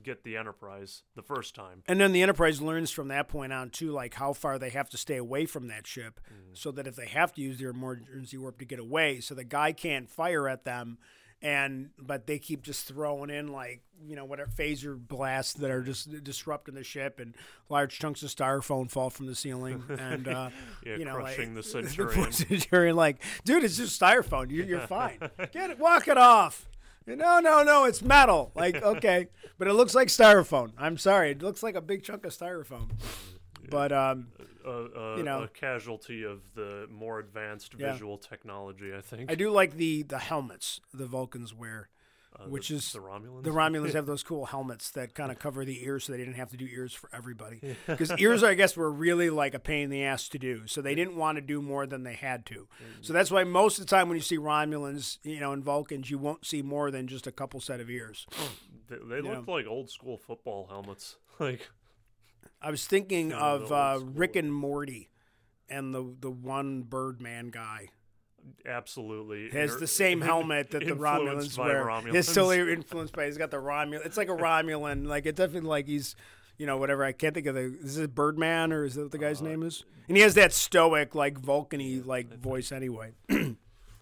get the enterprise the first time And then the Enterprise learns from that point on too, like how far they have to stay away from that ship, mm. so that if they have to use their emergency warp to get away, so the guy can't fire at them, and but they keep just throwing in like you know whatever phaser blasts that are just disrupting the ship, and large chunks of styrofoam fall from the ceiling, and uh, Yeah, you know crushing like, the Centurion. Centurion, like, dude, it's just styrofoam. You're, you're fine. Get it, walk it off. No, no, no, it's metal. Like, okay, but it looks like styrofoam. I'm sorry, it looks like a big chunk of styrofoam. But um, a, a, You know. a casualty of the more advanced Yeah. visual technology, I think. I do like the the helmets the Vulcans wear. Uh, which the, is the Romulans. The Romulans have those cool helmets that kind of cover the ears, so they didn't have to do ears for everybody. Because ears, I guess, were really like a pain in the ass to do, so they didn't want to do more than they had to. So that's why most of the time when you see Romulans, you know, and Vulcans, you won't see more than just a couple set of ears. They, they Yeah. look like old school football helmets. Like I was thinking Yeah, of the uh, school. Rick and Morty, and the the one Birdman guy absolutely has Inter- the same helmet that the influenced Romulans by wear. Romulans. He's totally influenced by. He's got the Romulan. It's like a Romulan. Like it's definitely like he's, you know, whatever. I can't think of the. Is it Birdman or is that what the guy's Uh, name is? And he has that stoic, like Vulcan-y, like voice anyway. Yeah.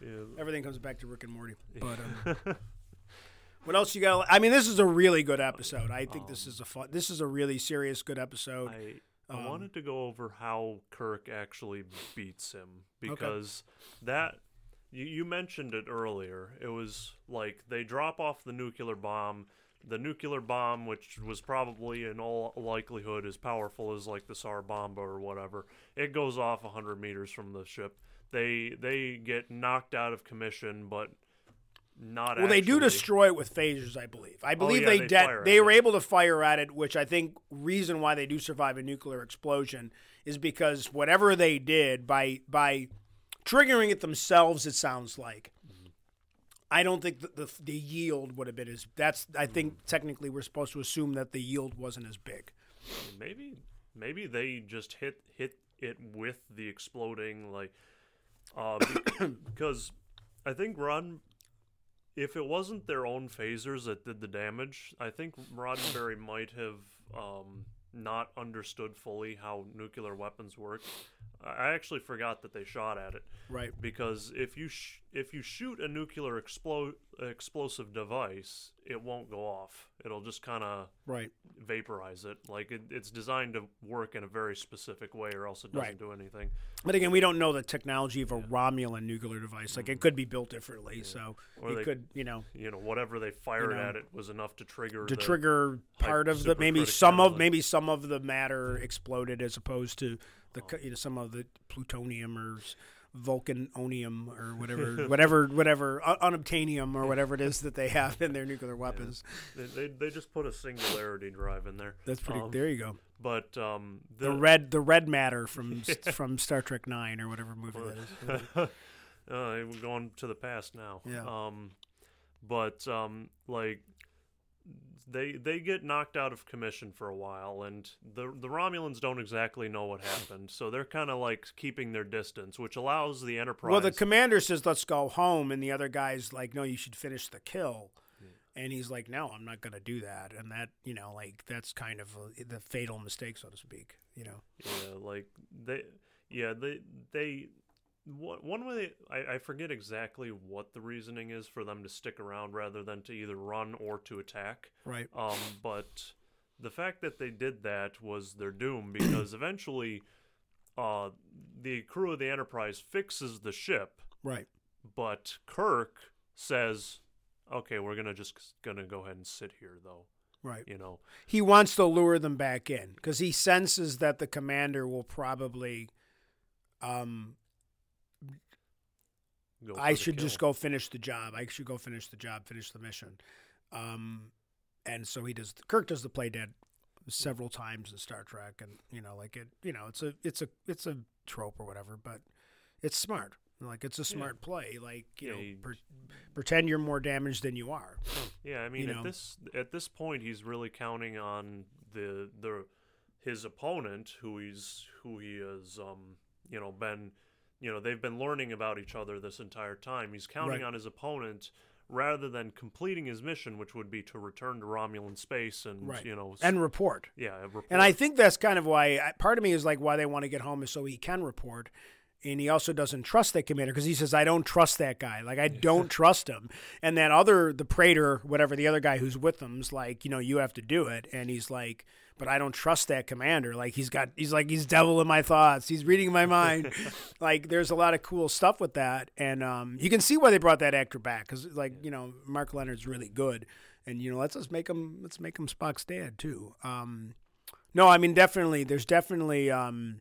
Everything comes back to Rick and Morty. But um, what else you got? I mean, this is a really good episode. I think this is a fun. This is a really serious, good episode. I I Um, wanted to go over how Kirk actually beats him because that you, you mentioned it earlier. It was like they drop off the nuclear bomb. The nuclear bomb, which was probably in all likelihood as powerful as like the Tsar Bomba or whatever, it goes off hundred meters from the ship. They they get knocked out of commission, but not. Well, they do destroy it with phasers, I believe. I believe Oh, yeah, they they de- they were it. able to fire at it, which I think reason why they do survive a nuclear explosion is because whatever they did by by triggering it themselves, it sounds like. Mm-hmm. I don't think that the the yield would have been as that's. I think Mm-hmm. technically we're supposed to assume that the yield wasn't as big. maybe maybe they just hit hit it with the exploding like uh because i think ron if it wasn't their own phasers that did the damage i think roddenberry might have um not understood fully how nuclear weapons work i actually forgot that they shot at it Right. because if you sh- if you shoot a nuclear explo- explosive device it won't go off it'll just kind of Right. vaporize it. Like it, it's designed to work in a very specific way, or else it doesn't Right. do anything. But again, we don't know the technology of a Romulan nuclear device. Like it could be built differently, so Mm-hmm. Or it they- could, you know, You know, whatever they fired know, at it was enough to trigger to the- trigger part of the maybe some of maybe some of the matter exploded as opposed to the co- you know some of the plutonium or vulcanonium or whatever whatever whatever un- unobtainium or whatever it is that they have in their nuclear weapons. They, they, they just put a singularity drive in there. That's pretty. Um, there you go. But um, The red the red matter from s- from Star Trek Nine or whatever movie that is. uh, we're going to the past now. Yeah. Um, but um, like they they get knocked out of commission for a while, and the the Romulans don't exactly know what happened, so they're kind of like keeping their distance, which allows the Enterprise. Well, the commander says, "Let's go home," and the other guy's like, "No, you should finish the kill." And he's like, "No, I'm not going to do that." And that, you know, like that's kind of a, the fatal mistake, so to speak. You know, Yeah, like they, yeah, they, they, one one way I, I forget exactly what the reasoning is for them to stick around rather than to either run or to attack. right? Um, but the fact that they did that was their doom because eventually, uh, the crew of the Enterprise fixes the ship, Right. but Kirk says, "Okay, we're gonna just gonna go ahead and sit here, though." Right. You know, He wants to lure them back in because he senses that the commander will probably. Um. I should just go finish the job. I should go finish the job, finish the mission. Um, and so he does. Kirk does the play dead several times in Star Trek, and you know, like it. You know, it's a it's a it's a trope or whatever, but it's smart. Like it's a smart play. Like you Yeah, know, he- per, pretend you're more damaged than you are. Yeah, I mean you at know. this at this point he's really counting on the the his opponent who he's who he has um you know been you know they've been learning about each other this entire time. He's counting Right. on his opponent rather than completing his mission which would be to return to Romulan space and Right. you know And report. yeah, report. And I think that's kind of why part of me is like why they want to get home is so he can report. And he also doesn't trust that commander because he says, I don't trust that guy. Like, I don't trust him. And that other, the Praetor, whatever, the other guy who's with him's like, you know, you have to do it. And he's like, but I don't trust that commander. Like, he's got, he's like, he's devil in my thoughts. He's reading my mind. like, there's a lot of cool stuff with that. And um, you can see why they brought that actor back because, like, you know, Mark Lenard's really good. And, you know, let's just make him, let's make him Spock's dad, too. Um, no, I mean definitely. There's definitely um,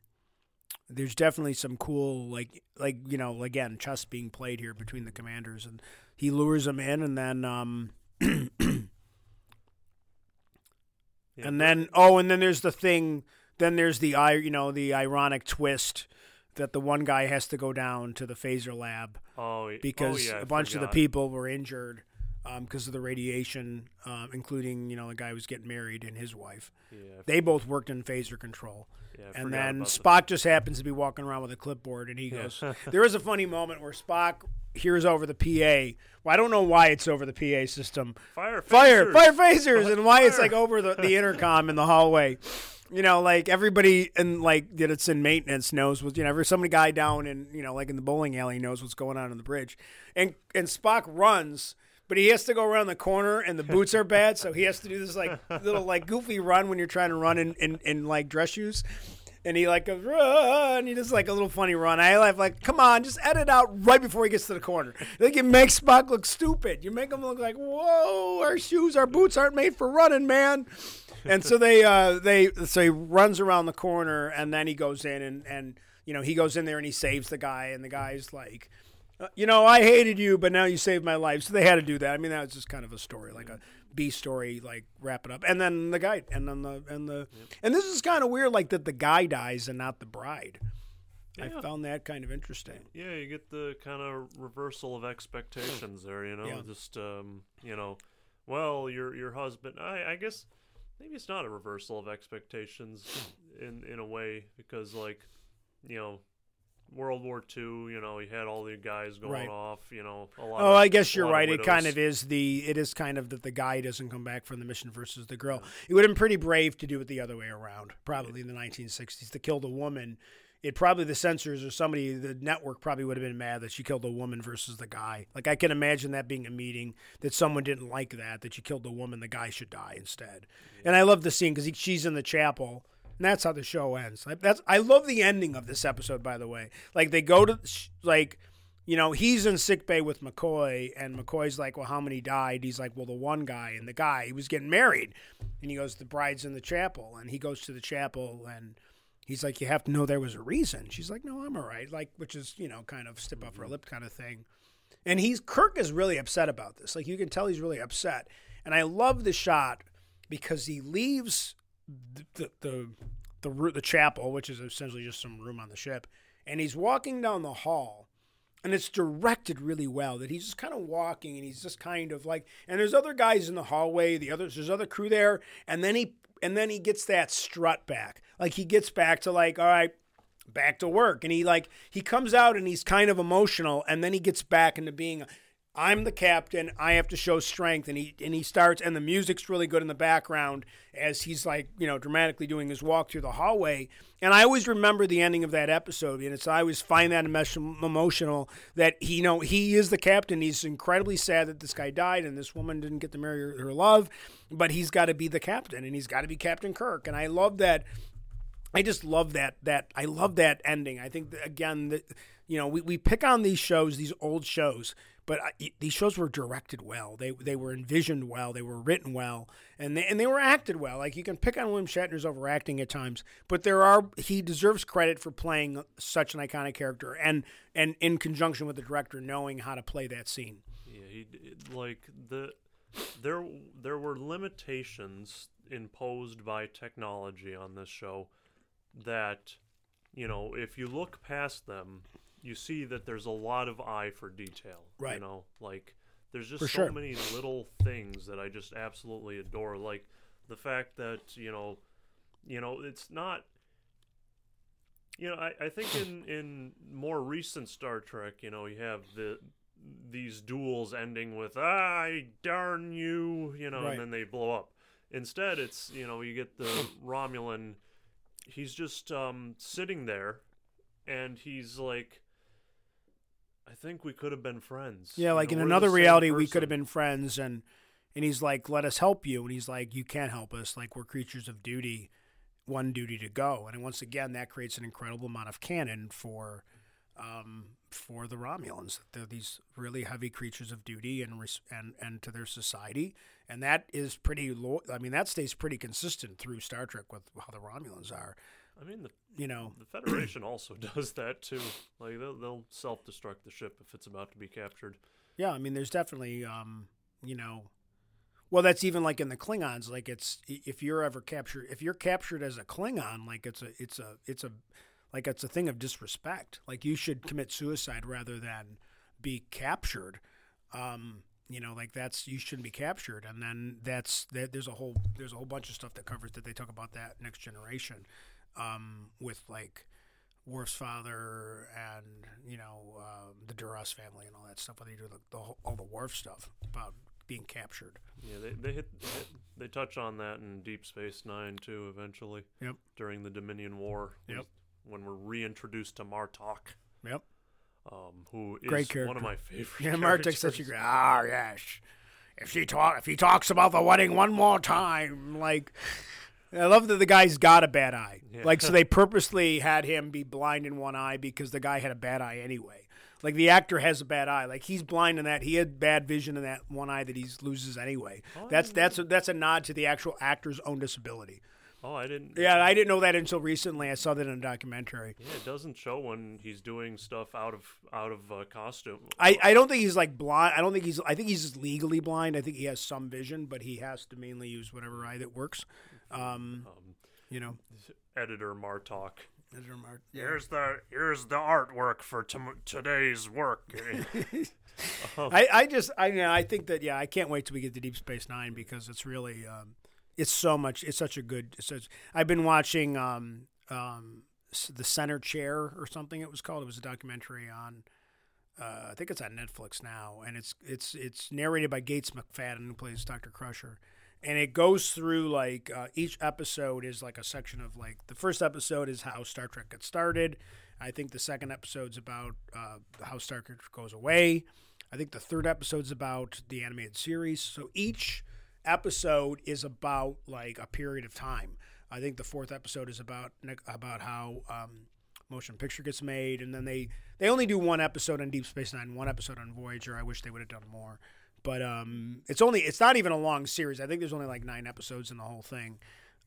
there's definitely some cool like like you know again chess being played here between the commanders and he lures him in and then um, Yeah, and then oh, and then there's the thing. Then there's the i you know the ironic twist that the one guy has to go down to the phaser lab oh, oh because oh, yeah, a bunch of the people were injured because of the radiation, um, including you know the guy who was getting married and his wife. Yeah, They both worked in phaser control. Yeah, and then Spock just happens to be walking around with a clipboard, and he goes. there is a funny moment where Spock hears over the PA. Well, I don't know why it's over the PA system. Fire, Fire, phasers! fire phasers, and why it's like over the, the intercom in the hallway. You know, like everybody and like that it's in maintenance knows what you know. Every some guy down in you know like in the bowling alley knows what's going on in the bridge, and and Spock runs. But he has to go around the corner, and the boots are bad, so he has to do this like little like goofy run when you're trying to run in, in, in like dress shoes and he like goes run. He does like a little funny run. I laugh like, come on, just edit out right before he gets to the corner. Like it makes Spock look stupid. You make him look like, whoa, our shoes, our boots aren't made for running, man. And so they uh they so he runs around the corner and then he goes in and and you know he goes in there and he saves the guy and the guy's like. "Uh, You know, I hated you, but now you saved my life. So they had to do that. I mean, that was just kind of a story, like a B story, like wrap it up. And then the guy, and then the and the, and this is kind of weird, like that the guy dies and not the bride. I found that kind of interesting. Yeah, you get the kind of reversal of expectations there. You know, Yeah. just um, you know, well, your your husband. I I guess maybe it's not a reversal of expectations in in a way because like, you know. World War II, you know, he had all the guys going Right. off, you know, a lot. Oh, of, I guess you're right. It kind of is the it is kind of that the guy doesn't come back from the mission versus the girl. It would have been pretty brave to do it the other way around, probably in the 1960s to kill the woman. It probably the censors or somebody the network probably would have been mad that she killed the woman versus the guy. Like I can imagine that being a meeting that someone didn't like that that you killed the woman, the guy should die instead. And I love the scene because she's in the chapel. And that's how the show ends. Like, That's I love the ending of this episode. By the way, like they go to like you know, he's in sick bay with McCoy, and McCoy's like, "Well, how many died?" He's like, "Well, the one guy." And the guy, he was getting married, and he goes, "The bride's in the chapel," and he goes to the chapel, and he's like, "You have to know there was a reason." She's like, "No, I'm all right," like, which is you know, kind of step up her mm-hmm. lip kind of thing. And he's Kirk is really upset about this. Like you can tell he's really upset. And I love the shot because he leaves the the the, the, the chapel, which is essentially just some room on the ship, and he's walking down the hall and it's directed really well that he's just kind of walking and he's just kind of like and there's other guys in the hallway the others there's other crew there and then he and then he gets that strut back. Like he gets back to like all right back to work and he like he comes out and he's kind of emotional and then he gets back into being I'm the captain. I have to show strength, and he and he starts, and the music's really good in the background as he's like you know dramatically doing his walk through the hallway. And I always remember the ending of that episode, and it's I always find that emotional that he you know he is the captain. He's incredibly sad that this guy died and this woman didn't get to marry her, her love, but he's got to be the captain, and he's got to be Captain Kirk. And I love that I just love that that I love that ending. I think that, again that you know we, we pick on these shows, these old shows, but I, these shows were directed well. They they were envisioned well. They were written well, and they and they were acted well. Like you can pick on William Shatner's overacting at times, but there are he deserves credit for playing such an iconic character and and in conjunction with the director knowing how to play that scene. Yeah, he like the there there were limitations imposed by technology on this show that you know if you look past them you see that there's a lot of eye for detail Right. you know like there's just For so sure. many little things that i just absolutely adore like the fact that you know you know it's not you know i, I think in in more recent star trek you know you have the these duels ending with i darn you you know Right. and then they blow up instead it's you know you get the romulan he's just um sitting there and he's like i think we could have been friends Yeah, You like know, in another reality, we could have been friends, and and he's like, "Let us help you," and he's like, "You can't help us. Like we're creatures of duty, one duty to go." And once again, that creates an incredible amount of canon for um, for the Romulans. They're these really heavy creatures of duty and and and to their society, and that is pretty. Lo- I mean, that stays pretty consistent through Star Trek with how the Romulans are. I mean the You know, the federation also does that too like they'll, they'll self-destruct the ship if it's about to be captured Yeah, I mean, there's definitely, um, you know, Well, that's even like in the Klingons. Like it's if you're ever captured, if you're captured as a Klingon, like it's a it's a it's a like it's a thing of disrespect. Like you should commit suicide rather than be captured. Um, you know, like that's you shouldn't be captured. And then that's that. There's a whole there's a whole bunch of stuff that covers that they talk about that next generation, um, with like Worf's father and you know uh, the Duras family and all that stuff. When they do the, the whole, all the Worf stuff about being captured. Yeah, they they hit, hit they touch on that in Deep Space Nine too. Eventually, Yep. during the Dominion War. Yep. When we're reintroduced to Martok, Yep. um, who is Great one of my favorite. Yeah, Martok's such a great. Ah, yes. If she talk, if he talks about the wedding one more time, like, I love that the guy's got a bad eye. Yeah. Like, so they purposely had him be blind in one eye because the guy had a bad eye anyway. Like the actor has a bad eye. Like he's blind in that he had bad vision in that one eye that he loses anyway. Oh, that's that's a, that's a nod to the actual actor's own disability. Oh, I didn't. Yeah, I didn't know that until recently. I saw that in a documentary. Yeah, it doesn't show when he's doing stuff out of out of uh, costume. I, I don't think he's like blind. I don't think he's. I think he's just legally blind. I think he has some vision, but he has to mainly use whatever eye that works. Um, Um, you know. editor Martok. Editor Mark- Here's the here's the artwork for tom- today's work. I, I just I know, I think that yeah I can't wait till we get to Deep Space Nine because it's really um, it's so much it's such a good such, I've been watching um, um, the Center Chair or something it was called it was a documentary on uh, I think it's on Netflix now and it's it's it's narrated by Gates McFadden who plays Doctor Crusher and it goes through like uh, each episode is like a section of like the first episode is how Star Trek got started. I think the second episode's about uh, how Star Trek goes away. I think the third episode's about the animated series. So each episode is about like a period of time. I think the fourth episode is about about how um, motion picture gets made, and then they they only do one episode on Deep Space Nine, one episode on Voyager. I wish they would have done more, but um, it's only it's not even a long series. I think there's only like nine episodes in the whole thing,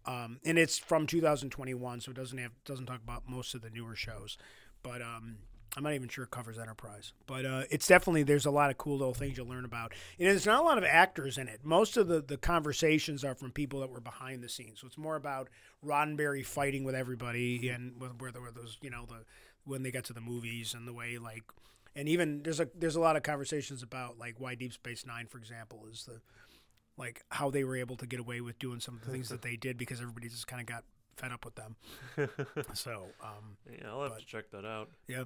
um, and it's from 2021, so it doesn't have doesn't talk about most of the newer shows, but um. I'm not even sure it covers Enterprise, but uh, it's definitely there's a lot of cool little things you'll learn about, and there's not a lot of actors in it. Most of the the conversations are from people that were behind the scenes, so it's more about Roddenberry fighting with everybody, and where there were those you know the when they got to the movies and the way like, and even there's a there's a lot of conversations about like why Deep Space Nine, for example, is the like how they were able to get away with doing some of the things that they did because everybody just kind of got fed up with them. So um, yeah, I'll have But- to check that out. yeah.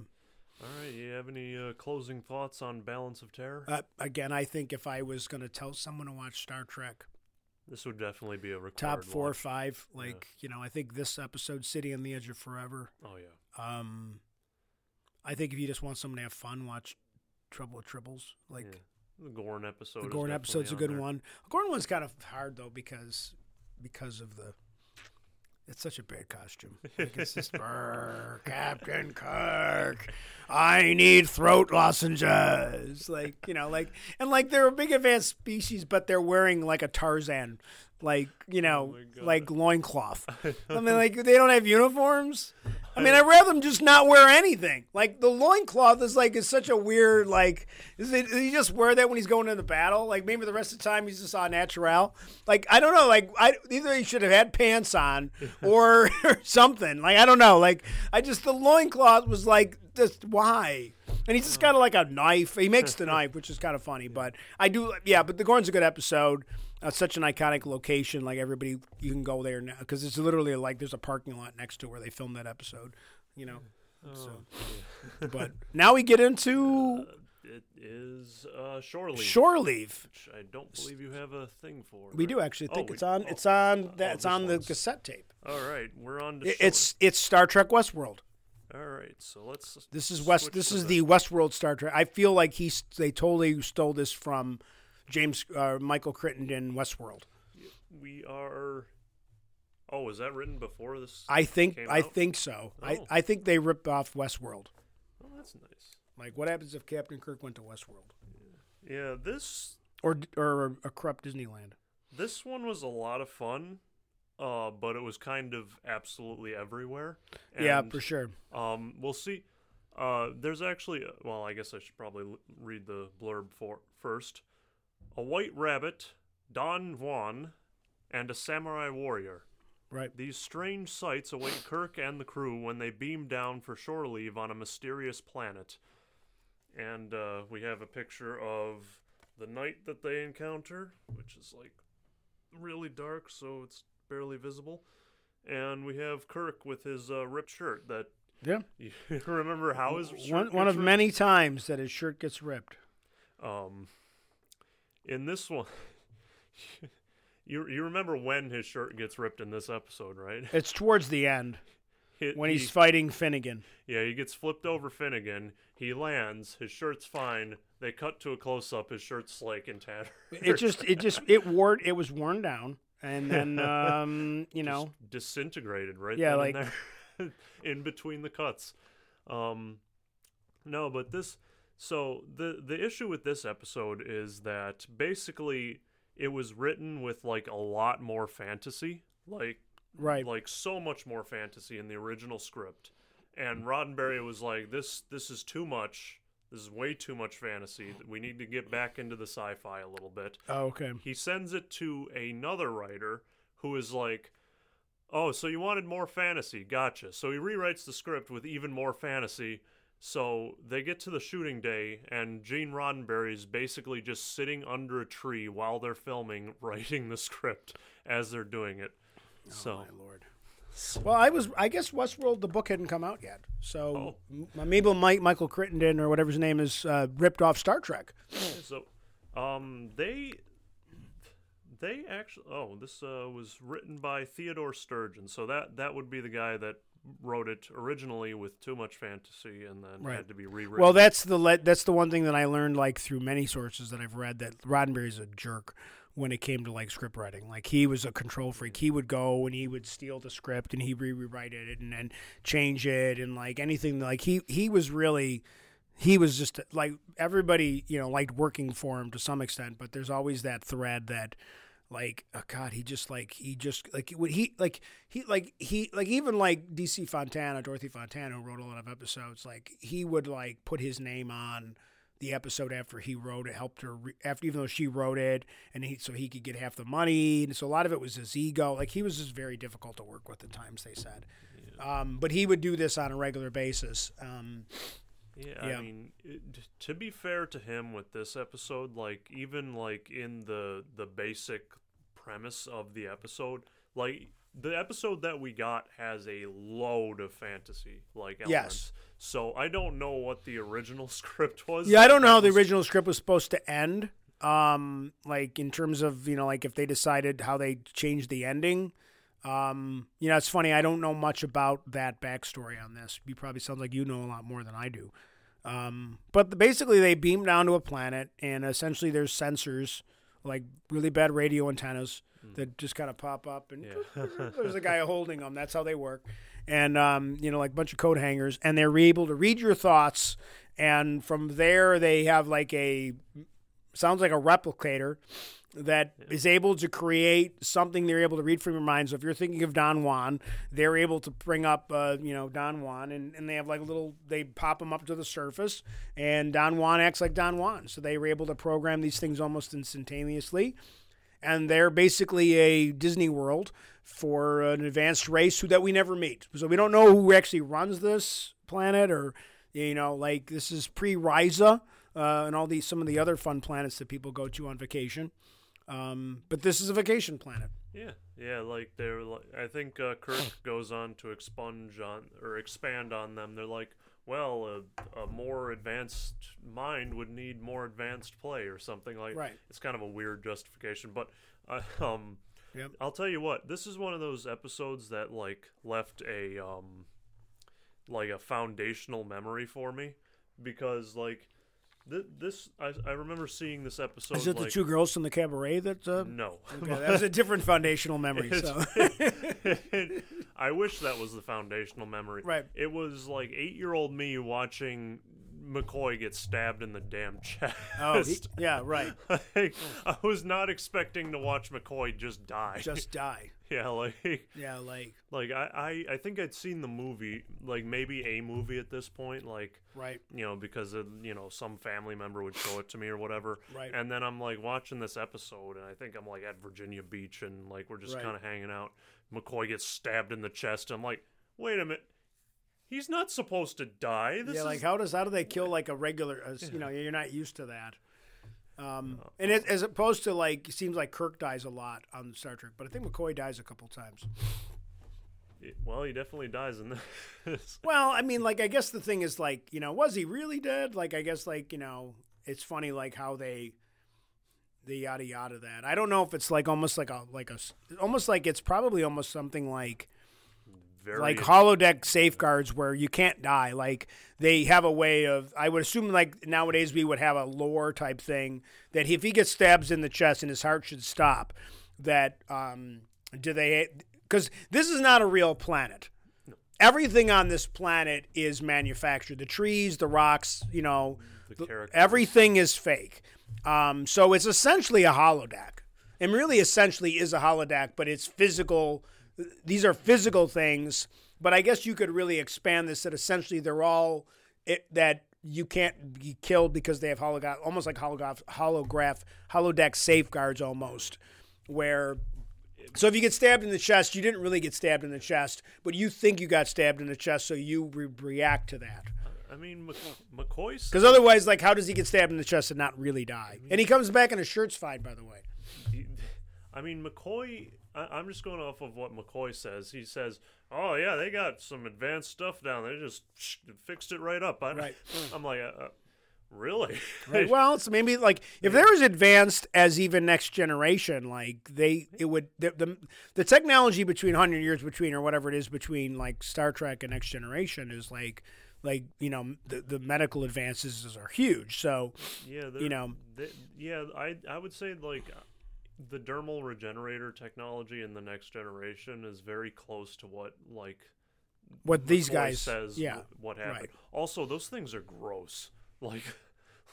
All right, you have any uh, closing thoughts on Balance of Terror? Uh, again, I think if I was going to tell someone to watch Star Trek, this would definitely be a required top four or five, like you know, I think this episode, "City on the Edge of Forever." Oh yeah. Um, I think if you just want someone to have fun, watch Trouble with Tribbles. Like yeah. the Gorn episode. the is Gorn episode's a good there. one. The Gorn one's kind of hard though because because of the. It's such a bad costume. Like it's just Captain Kirk. I need throat lozenges. Like you know, like and like they're a big advanced species, but they're wearing like a Tarzan, like you oh know, Oh my God. like loincloth. I mean, like they don't have uniforms. I mean, I'd rather them just not wear anything. Like the loincloth is like is such a weird like. Is it? Does he just wear that when he's going into battle? Like maybe the rest of the time he's just on natural. Like I don't know. Like I either he should have had pants on or, or something. Like I don't know. Like I just the loincloth was like just why. And he's just got like a knife. He makes the knife, which is kind of funny. But I do, yeah. But the Gorn's a good episode. Uh, such an iconic location. Like everybody, you can go there now because it's literally like there's a parking lot next to where they filmed that episode. You know. So, but now we get into It is uh, Shore Leave, shore leave. which I don't believe you have a thing for. We right? do actually Oh, think we- it's on. oh. It's on. That Oh, it's this on the one's- cassette tape. All right, we're on to. It's it's Star Trek Westworld. all right. So let's. This is West. This is the Westworld Star Trek. I feel like he's. They totally stole this from James uh, Michael Crittenden Westworld. We are. Oh, was that written before this? I think. I out? think so. I, Oh. I think they ripped off Westworld. Oh, that's nice. Like, what happens if Captain Kirk went to Westworld Yeah, yeah this or or a corrupt Disneyland? this one was a lot of fun, uh, but it was kind of absolutely everywhere. yeah, for sure. Um, we'll see. Uh, there's actually, well, I guess I should probably l- read the blurb for first. A white rabbit Don Juan, and a samurai warrior. Right. These strange sights await Kirk and the crew when they beam down for shore leave on a mysterious planet. And uh, we have a picture of the night that they encounter, which is like really dark, so it's barely visible. And we have Kirk with his uh, ripped shirt. That Yeah. you remember how his shirt One one of ripped? many times that his shirt gets ripped. Um, in this one, you you remember when his shirt gets ripped in this episode, right? It's towards the end It- when he- he's fighting Finnegan. yeah, he gets flipped over Finnegan. He lands. His shirt's fine. They cut to a close up. His shirt's like in tatters. It just it just it wore it was worn down and then um you know Just disintegrated right Yeah, like- there, in between the cuts. Um, no, but this. So the the issue with this episode is that basically it was written with like a lot more fantasy, like right like so much more fantasy in the original script. And Roddenberry was like, "This this is too much. This is way too much fantasy. We need to get back into the sci-fi a little bit." oh, okay he sends it to another writer who is like, "Oh, so you wanted more fantasy? Gotcha." So he rewrites the script with even more fantasy. So they get to the shooting day, and Gene Roddenberry's basically just sitting under a tree while they're filming, writing the script as they're doing it. so Oh, my lord. Well, I was. I guess Westworld, the book hadn't come out yet, so Oh. maybe Mike Michael Crittenden or whatever his name is uh, ripped off Star Trek. So, um, they they actually oh this uh, was written by Theodore Sturgeon, so that that would be the guy that wrote it originally with too much fantasy and then Right. had to be rewritten. Well, that's the le- that's the one thing that I learned like through many sources that I've read that Roddenberry's a jerk when it came to like script writing. Like he was a control freak. He would go and he would steal the script and he re- rewrite it and then change it and like anything like he he was really he was just like everybody you know liked working for him to some extent, but there's always that thread that like oh god he just like he just like when he like he like he like even like dc fontana dorothy fontana who wrote a lot of episodes like he would like put his name on the episode after he wrote it helped her re- after even though she wrote it and he so he could get half the money and so a lot of it was his ego. Like he was just very difficult to work with at times they said. Um, but he would do this on a regular basis um, yeah, yeah. I mean, it, to be fair to him with this episode, like even like in the the basic premise of the episode, like the episode that we got has a load of fantasy like elements. Yes. So I don't know what the original script was. Yeah, I don't know how the original script was supposed to end. Um, like in terms of you know, like if they decided how they changed the ending. Um, you know, it's funny. I don't know much about that backstory on this. You probably sounds like you know a lot more than I do. Um, but the, basically, they beam down to a planet, and essentially, there's sensors, like really bad radio antennas, that just kind of pop up, and Yeah. there's a guy holding them. That's how they work. And um, you know, like a bunch of code hangers, and they're able to read your thoughts. And from there, they have like a sounds like a replicator that is able to create something they're able to read from your mind. So if you're thinking of Don Juan, they're able to bring up, uh, you know, Don Juan, and, and they have like a little, they pop them up to the surface, and Don Juan acts like Don Juan. So they were able to program these things almost instantaneously and they're basically a Disney World for an advanced race who that we never meet. So we don't know who actually runs this planet, or you know, like this is pre Risa uh, and all these some of the other fun planets that people go to on vacation. Um, but this is a vacation planet. Yeah, yeah, like they're like I think uh, Kirk goes on to expunge on or expand on them. They're like, well, a, a more advanced mind would need more advanced play or something like. Right. It's kind of a weird justification, but uh, um, Yep. I'll tell you what, this is one of those episodes that like left a um, like a foundational memory for me because like. Th- this I, I remember seeing this episode. Is it like, the two girls from the cabaret that? Uh, No, okay, that was a different foundational memory. So. I wish that was the foundational memory. Right. It was like eight year old me watching McCoy get stabbed in the damn chest. oh, he, yeah, right. Like, I was not expecting to watch McCoy just die. Just die. yeah, like Yeah, like like I, I I think I'd seen the movie, like maybe a movie at this point, like right, you know because of, you know some family member would show it to me or whatever. Right. And then I'm like watching this episode, and I think I'm like at Virginia Beach, and like we're just Right. kind of hanging out. McCoy gets stabbed in the chest. I'm like, wait a minute. He's not supposed to die. This yeah, is like how does how do they kill like a regular? Uh, You know, you're not used to that. Um, and it, as opposed to like, it seems like Kirk dies a lot on Star Trek, but I think McCoy dies a couple times. well, he definitely dies in this. Well, I mean, like, I guess the thing is, like, you know, was he really dead? Like, I guess, like, you know, it's funny, like, how they, the yada yada that. I don't know if it's like almost like a, like a almost like it's probably almost something like, Very like holodeck safeguards where you can't die. Like, they have a way of, I would assume, like, nowadays we would have a lore type thing that if he gets stabs in the chest and his heart should stop, that, um, do they, because this is not a real planet everything on this planet is manufactured. The trees, the rocks, you know, The everything is fake. Um, so it's essentially a holodeck, and really, essentially, is a holodeck, but it's physical. These are physical things, but I guess you could really expand this that essentially they're all it, that you can't be killed because they have holograph, almost like holograph, holograph, holodeck safeguards, almost where so if you get stabbed in the chest, you didn't really get stabbed in the chest, but you think you got stabbed in the chest, so you re- react to that. I mean, Mc, McCoy. Because otherwise, like, how does he get stabbed in the chest and not really die? And he comes back and his shirt's fine, by the way. I mean, McCoy. I, I'm just going off of what McCoy says. He says, "Oh yeah, they got some advanced stuff down there. Just fixed it right up." I, Right. I'm like, uh, uh, really? Right. Well, it's maybe like if they're as advanced as even next generation, like they, it would the the, the technology between hundred years between or whatever it is between like Star Trek and Next Generation is like, like you know the the medical advances are huge. So yeah, you know. they, yeah. I I would say like the dermal regenerator technology in the next generation is very close to what like what these guys says yeah, what happened. right. Also, those things are gross. Like,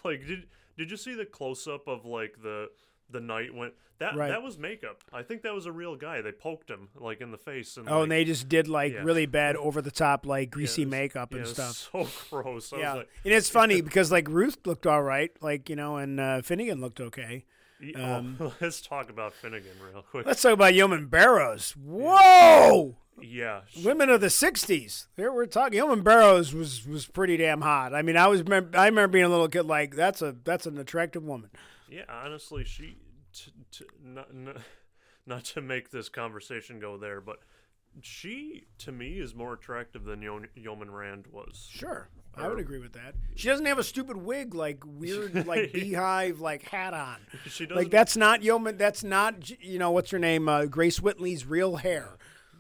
like did did you see the close up of like the the night when that Right. that was makeup? I think that was a real guy. They poked him like in the face and Oh, like, and they just did like Yeah. really bad over the top like greasy it was- makeup and was stuff. So gross. I yeah, was like, and it's funny because like Ruth looked all right, like you know, and uh, Finnegan looked okay. Y- um, oh, let's talk about Finnegan real quick. Let's talk about Yeoman Barrows. Whoa, Yeah, sh- women of the '60s. There we're talking. Yeoman Barrows was was pretty damn hot. I mean, I was I remember being a little kid like that's a that's an attractive woman. yeah. Honestly, she t- t- not, not not to make this conversation go there, but she to me is more attractive than Yo- Yeoman Rand was. Sure, I would agree with that. She doesn't have a stupid wig like weird like beehive like hat on. She doesn't. Like that's not Yeoman. That's not you know what's her name? Uh, Grace Whitley's real hair.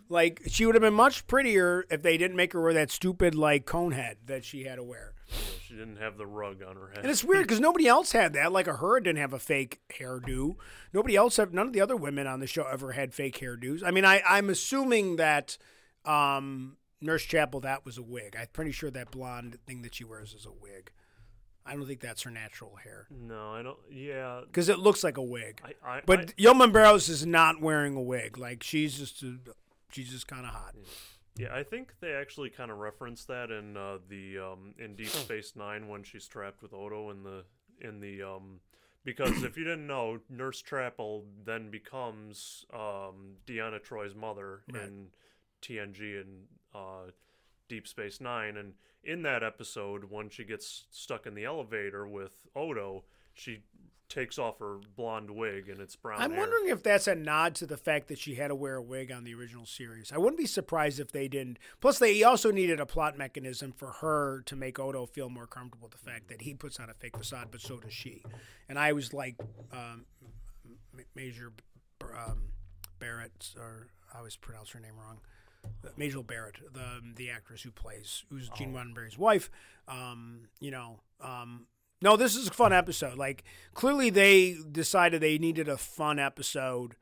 Like she would have been much prettier if they didn't make her wear that stupid like cone head that she had to wear. She didn't have the rug on her head. And it's weird because nobody else had that. Like a her didn't have a fake hairdo. Nobody else have. None of the other women on the show ever had fake hairdos. I mean, I I'm assuming that um, Nurse Chapel that was a wig. I'm pretty sure that blonde thing that she wears is a wig. I don't think that's her natural hair no, I don't. Yeah, because it looks like a wig. I. I But I, Yeoman Barrows is not wearing a wig. Like she's just a, she's just kind of hot. yeah, I think they actually kind of reference that in uh, the um, in Deep Space Nine when she's trapped with Odo in the in the um. Because if you didn't know, Nurse Chapel then becomes um, Deanna Troi's mother Right. in TNG and uh, Deep Space Nine, and in that episode, when she gets stuck in the elevator with Odo, she takes off her blonde wig and it's brown. I'm hair. wondering if that's a nod to the fact that she had to wear a wig on the original series. I wouldn't be surprised if they didn't. Plus, they also needed a plot mechanism for her to make Odo feel more comfortable with the fact that he puts on a fake facade, but so does she. And I was like, um, Major um, Barrett, or I always pronounce her name wrong. Uh, Major Barrett, the the actress who plays, who's Gene Roddenberry's wife. Um, you know, um, no, this is a fun episode. Like clearly they decided they needed a fun episode,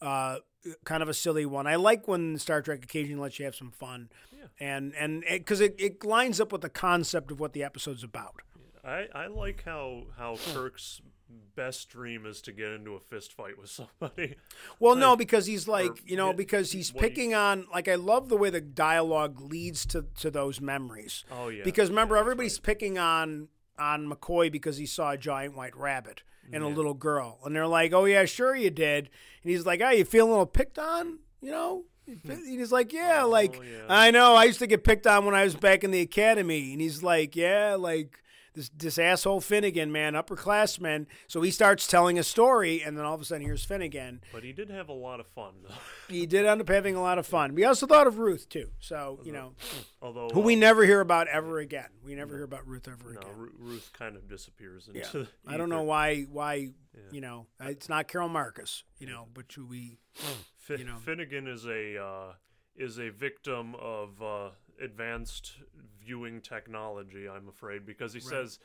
uh, kind of a silly one. I like when Star Trek occasionally lets you have some fun, Yeah. and and because it, it lines up with the concept of what the episode's about. I, I like how how Kirk's best dream is to get into a fist fight with somebody. Well, no, because he's like, or you know, because he's what he- picking on. Like, I love the way the dialogue leads to to those memories. Oh yeah. because remember, yeah, everybody's picking on on McCoy because he saw a giant white rabbit and a little girl, and they're like, "Oh yeah, sure you did," and he's like, "Oh, you feeling a little picked on?" You know. Hmm. And he's like, yeah, Oh, like yeah. I know. I used to get picked on when I was back in the academy, and he's like, yeah, like this this asshole Finnegan, man, upperclassman. So he starts telling a story, and then all of a sudden, here's Finnegan. But he did have a lot of fun, though. He did end up having a lot of fun. We also thought of Ruth too. So you know, Although who we uh, never hear about ever again. We never hear about Ruth ever no, again. Ru- Ruth kind of disappears into. Yeah. I don't know why. Why you know? It's not Carol Marcus. You know, but who we. Fi- you know. Finnegan is a uh, is a victim of uh, advanced viewing technology. I'm afraid because he says,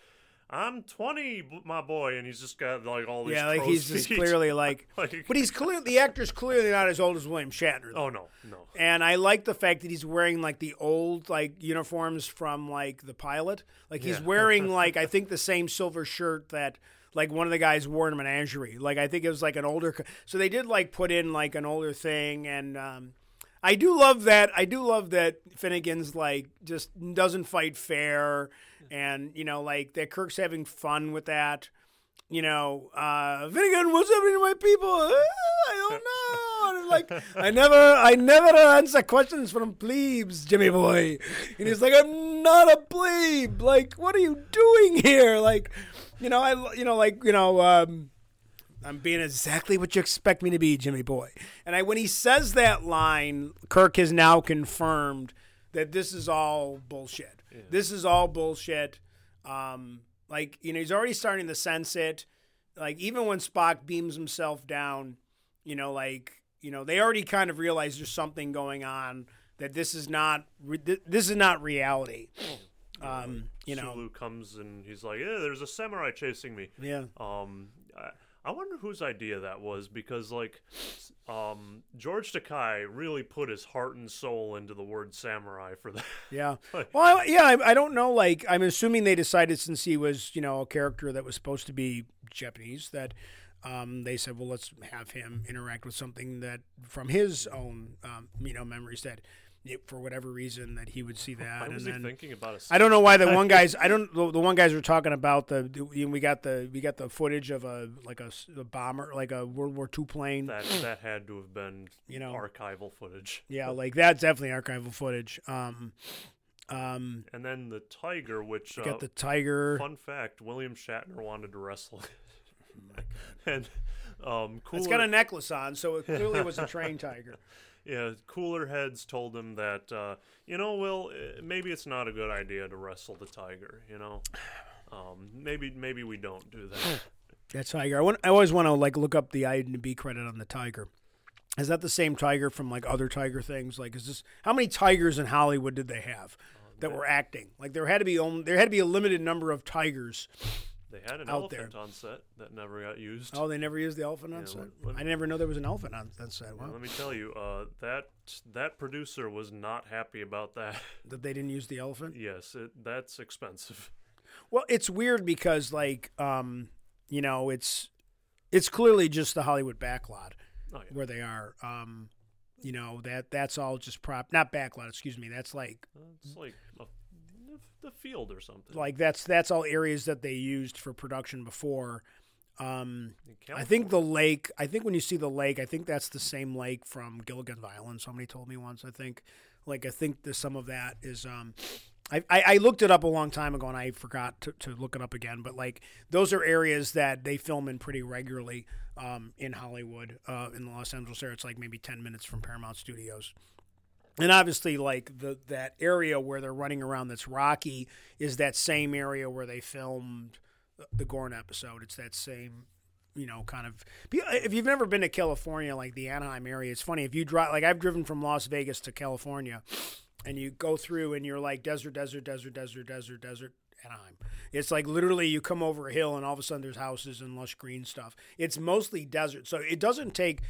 "I'm 20, my boy," and he's just got like all these. Yeah, like he's just clearly like. Like- But he's clear. The actor's clearly not as old as William Shatner. though. Oh no, no. And I like the fact that he's wearing like the old like uniforms from like the pilot. Like he's Yeah. wearing like I think the same silver shirt that like one of the guys wore in Menagerie. Like I think it was like an older. So they did like put in like an older thing, and um, I do love that. I do love that Finnegan's like just doesn't fight fair, and you know like that Kirk's having fun with that. You know, uh, Finnegan, what's happening to my people? Uh, I don't know. And like I never, I never answer questions from plebes, Jimmy boy. And he's like, I'm not a plebe. Like, what are you doing here? Like, you know, I, you know, like, you know, um, I'm being exactly what you expect me to be, Jimmy boy. And I, when he says that line, Kirk has now confirmed that this is all bullshit. This is all bullshit. Um, like you know, he's already starting to sense it. Like even when Spock beams himself down, you know, like you know, they already kind of realize there's something going on. That this is not re- this is not reality. Um, you know, Sulu comes and he's like, "Yeah, there's a samurai chasing me." yeah. Um, I, I wonder whose idea that was because, like, um, George Takei really put his heart and soul into the word samurai for that. Yeah. Like- Well, I, yeah, I, I don't know. Like, I'm assuming they decided since he was, you know, a character that was supposed to be Japanese, that um, they said, well, let's have him interact with something that from his own, um, you know, memories that, it, for whatever reason, that he would see that. Why and then, thinking about a? I don't know why the one guys. I don't. The, the one guys were talking about the. We got the. We got the footage of a like a bomber, like a World War II plane. That that had to have been You know. archival footage. yeah, like that's definitely archival footage. Um, um, And then the tiger, which uh, got the tiger. fun fact, William Shatner wanted to wrestle, and um, cooler, It's got a necklace on, so it clearly was a trained tiger. yeah, cooler heads told him that uh, you know, Will, eh, maybe it's not a good idea to wrestle the tiger. You know, um, maybe maybe we don't do that. That tiger. I, want, I always want to like look up the IMDb credit on the tiger. Is that the same tiger from like other tiger things? Like, is this how many tigers in Hollywood did they have that were acting? Like, there had to be only, there had to be a limited number of tigers. They had an Out there. elephant on set that never got used. Oh, they never used the elephant on Yeah, set. I never know there was an elephant on that set. Wow, Let me tell you, uh, that that producer was not happy about that. that they didn't use the elephant. yes, it, that's expensive. Well, it's weird because like, um, you know, it's it's clearly just the Hollywood backlot. Oh, yeah. where they are. Um, you know that that's all just prop, not backlot. Excuse me. That's like It's like a, the field or something. like that's that's all areas that they used for production before. Um, I think the lake. I think when you see the lake, I think that's the same lake from Gilligan's Island. Somebody told me once. I think, like I think that some of that is. Um, I, I, I looked it up a long time ago and I forgot to, to look it up again. But like those are areas that they film in pretty regularly um, in Hollywood, uh, in the Los Angeles area. It's like maybe ten minutes from Paramount Studios. And obviously, like the that area where they're running around that's rocky is that same area where they filmed the Gorn episode. It's that same, you know, kind of. If you've never been to California, like the Anaheim area, it's funny. If you drive, like I've driven from Las Vegas to California, and you go through and you're like desert, desert, desert, desert, desert, desert. Anaheim. It's like literally you come over a hill and all of a sudden there's houses and lush green stuff. It's mostly desert, so it doesn't take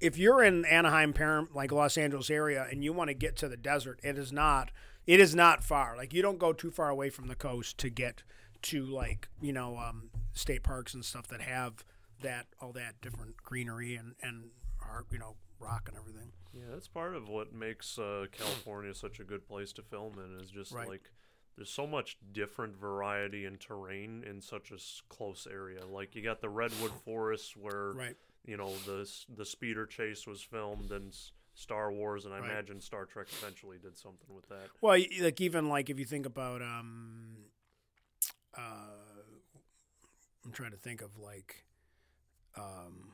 if you're in Anaheim, Param, like Los Angeles area, and you want to get to the desert, it is not. It is not far. Like you don't go too far away from the coast to get to like you know um, state parks and stuff that have that all that different greenery and and are, you know rock and everything. Yeah, that's part of what makes uh, California such a good place to film in is just Right. like there's so much different variety and terrain in such a close area. Like you got the redwood forests where Right. You know the the speeder chase was filmed in Star Wars, and I Right. imagine Star Trek eventually did something with that. Well, like even like if you think about um, uh, I'm trying to think of like, um,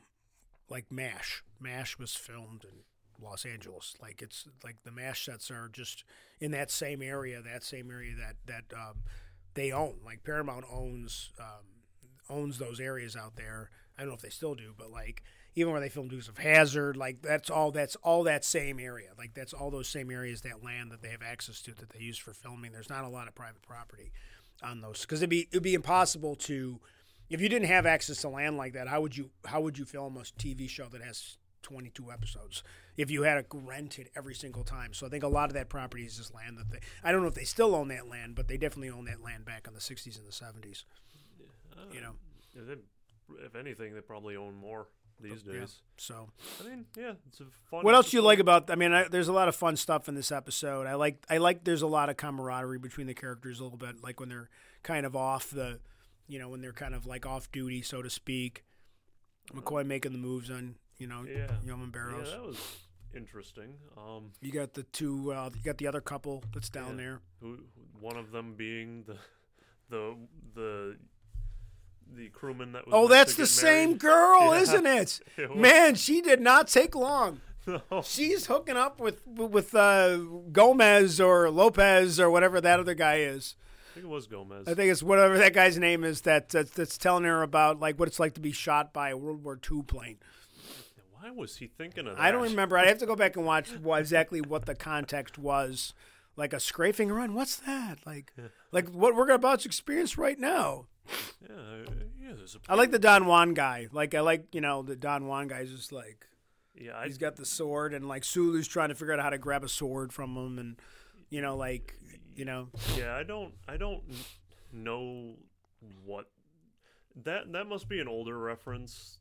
like Mash. Mash was filmed in Los Angeles. Like it's like the Mash sets are just in that same area, that same area that that um, they own. Like Paramount owns um, owns those areas out there. I don't know if they still do, but like even where they filmed Dukes of Hazzard, like that's all that's all that same area. Like that's all those same areas, that land that they have access to that they use for filming. There's not a lot of private property on those because it'd be it'd be impossible to if you didn't have access to land like that. How would you how would you film a TV show that has 22 episodes if you had to rent it every single time? So I think a lot of that property is just land that they. I don't know if they still own that land, but they definitely own that land back in the 60s and the 70s. You know, um, they- if anything, they probably own more these yeah. days. So I mean, yeah, it's a fun. What else do you like about? I mean, I, there's a lot of fun stuff in this episode. I like. I like. There's a lot of camaraderie between the characters a little bit. Like when they're kind of off the, you know, when they're kind of like off duty, so to speak. McCoy making the moves on, you know, Yeah. Yeoman Barrows. Yeah, that was interesting. Um, You got the two. Uh, you got the other couple that's down Yeah. there. who one of them being the the the the crewman that was Oh, that's the same girl, Yeah. isn't it? It. Man, she did not take long. No. She's hooking up with with uh, Gomez or Lopez or whatever that other guy is. I think it was Gomez. I think it's whatever that guy's name is that that's, that's telling her about like what it's like to be shot by a World War II plane. Why was he thinking of that? I don't remember. I have to go back and watch exactly what the context was. Like a scraping run. What's that? Like, like what we're about to experience right now. Yeah, uh, yeah. There's a I like the Don Juan guy. Like I like you know the Don Juan guy is just like yeah. I, he's got the sword and like Sulu's trying to figure out how to grab a sword from him and you know like you know yeah. I don't. I don't know what that that must be an older reference.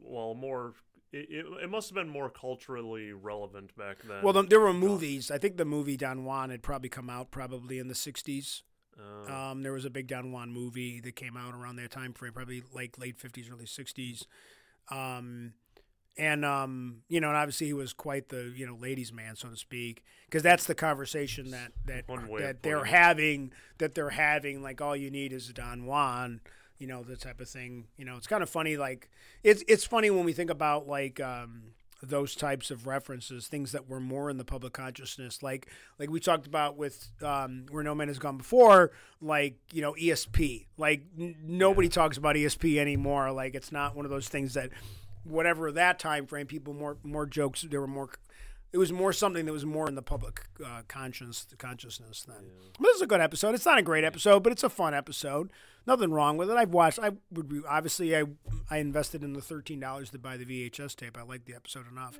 Well, more. It, it, it must have been more culturally relevant back then. Well, there were movies. I think the movie Don Juan had probably come out probably in the '60s. Uh, Um, there was a big Don Juan movie that came out around that time frame, probably like late '50s, early '60s. Um, and um, you know, and obviously he was quite the you know ladies' man, so to speak, because that's the conversation that that One way of that they're having. That they're having, like all you need is a Don Juan. You know, the type of thing. You know, it's kind of funny. Like it's it's funny when we think about like um, those types of references, things that were more in the public consciousness, like like we talked about with um, where no man has gone before, like you know ESP. Like n- nobody talks about ESP anymore. Like it's not one of those things that whatever that time frame, people more more jokes. There were more. It was more something that was more in the public uh, conscience consciousness then. But this is a good episode. It's not a great episode, but it's a fun episode. Nothing wrong with it. I've watched. I would be, obviously I I invested in the thirteen dollars to buy the VHS tape. I liked the episode enough.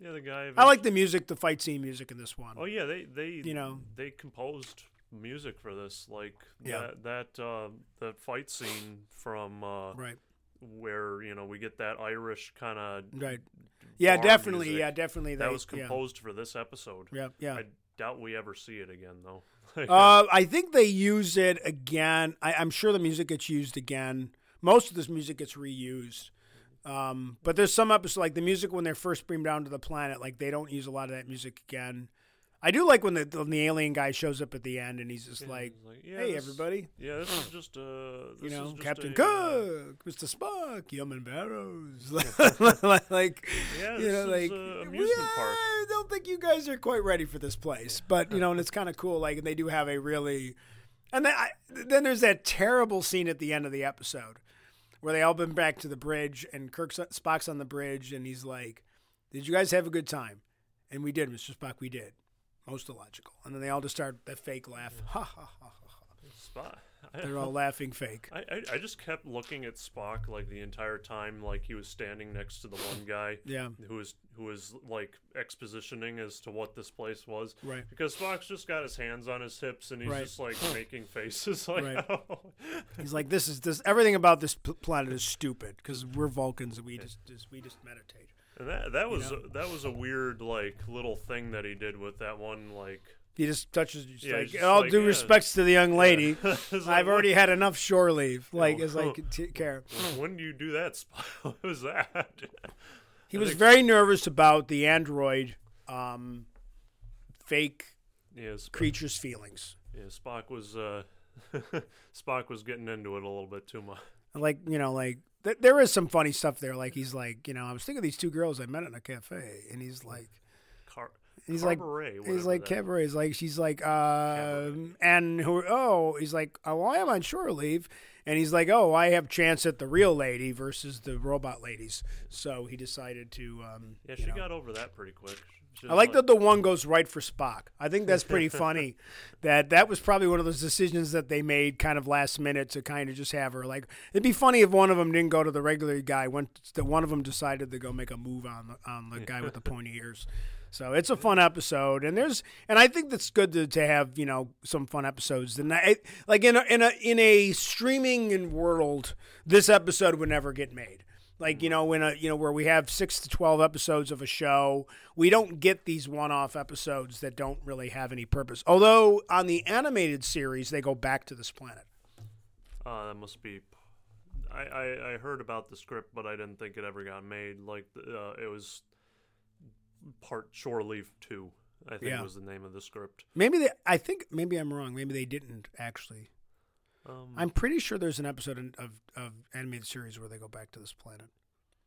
yeah, the guy. I like the music, the fight scene music in this one. Oh yeah, they they You know. they composed music for this. Like Yeah. that that uh, that fight scene from uh, Right. Where you know we get that Irish kind of Right. Yeah, definitely. music. Yeah, definitely. that was composed for this episode. Yeah. Yeah. yeah. I doubt we ever see it again though. Uh, I think they use it again. I, I'm sure the music gets used again. Most of this music gets reused. Um, but there's some episodes like the music when they're first beam down to the planet, like they don't use a lot of that music again. I do like when the when the alien guy shows up at the end and he's just Yeah, like, it's like, yeah, "Hey, this- everybody." Yeah, this is just uh, You know, Captain a, uh, Cook, Mr. Spock, Yeoman Barrows, like, Yeah, you know, like a amusement "Yeah, park." I don't think you guys are quite ready for this place, but you know, and it's kind of cool. Like, and they do have a really, and then I, then there's that terrible scene at the end of the episode where they all been back to the bridge, and Kirk Spock's on the bridge, and he's like, "Did you guys have a good time?" And we did, Mr. Spock. We did. Most illogical. And then they all just start that fake laugh. Ha ha ha ha ha. Spock. They're all laughing fake. I, I I just kept looking at Spock like the entire time, like he was standing next to the one guy Yeah. who was who was like expositioning as to what this place was. Right. Because Spock's just got his hands on his hips and he's Right. just like making faces like, Right. oh. He's like, this is this. Everything about this p- planet is stupid because we're Vulcans and we just, just we just meditate. And that that was know? that was a weird like little thing that he did with that one like. He just touches. Just Yeah, like, just all like, due yeah. respects to the young lady. Like, I've already had enough shore leave. Like, as like t- care. When, do you do that? Spock? What was that? He I was think- very nervous about the android, um, fake yeah, creature's feelings. yeah, Spock was uh, Spock was getting into it a little bit too much. Like you know, like th- there is some funny stuff there. Like he's like, you know, I was thinking of these two girls I met in a cafe, and he's like, Car- he's like, Cabaret, he's like cabaret. He's like, she's like, um, and who? Oh, he's like, oh, well, I am on shore leave, and he's like, oh, I have chance at the real lady versus the robot ladies. So he decided to, um, Yeah, she know. got over that pretty quick. I was like that the one goes right for Spock. I think that's pretty funny. that that was probably one of those decisions that they made kind of last minute to kind of just have her like. It'd be funny if one of them didn't go to the regular guy. Went that one of them decided to go make a move on the, on the guy with the pointy ears. So it's a fun episode, and there's and I think that's good to, to have you know some fun episodes. And I like in a in a in a streaming world, this episode would never get made like you know in a you know where we have six to 12 episodes of a show we don't get these one-off episodes that don't really have any purpose although on the animated series they go back to this planet Uh, that must be. I, I, I heard about the script, but I didn't think it ever got made. Like uh, it was part Shore Leave Two. I think Yeah. was the name of the script. maybe they i think maybe i'm wrong maybe they didn't actually Um, i'm pretty sure there's an episode in, of of animated series where they go back to this planet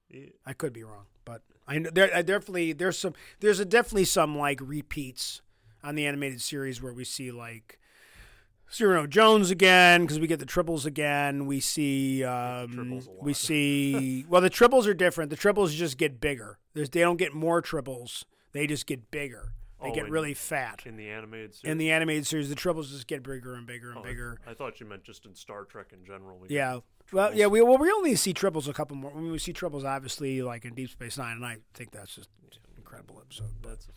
yeah, i could be wrong but i know there I definitely there's some there's a definitely some like repeats on the animated series where we see like Cyrano Jones again because we get the tribbles again. We see um, tribbles a we see well the tribbles are different. The tribbles just get bigger. There's, they don't get more tribbles. They just get bigger. They Oh, get in- really fat. in the animated series. In the animated series, the tribbles just get bigger and bigger and Oh, bigger. I, thought you meant just in Star Trek in general. we Yeah. Well, yeah, we well we only see tribbles a couple more. I mean, we see tribbles obviously like in Deep Space Nine, and I think that's just an incredible episode. But That's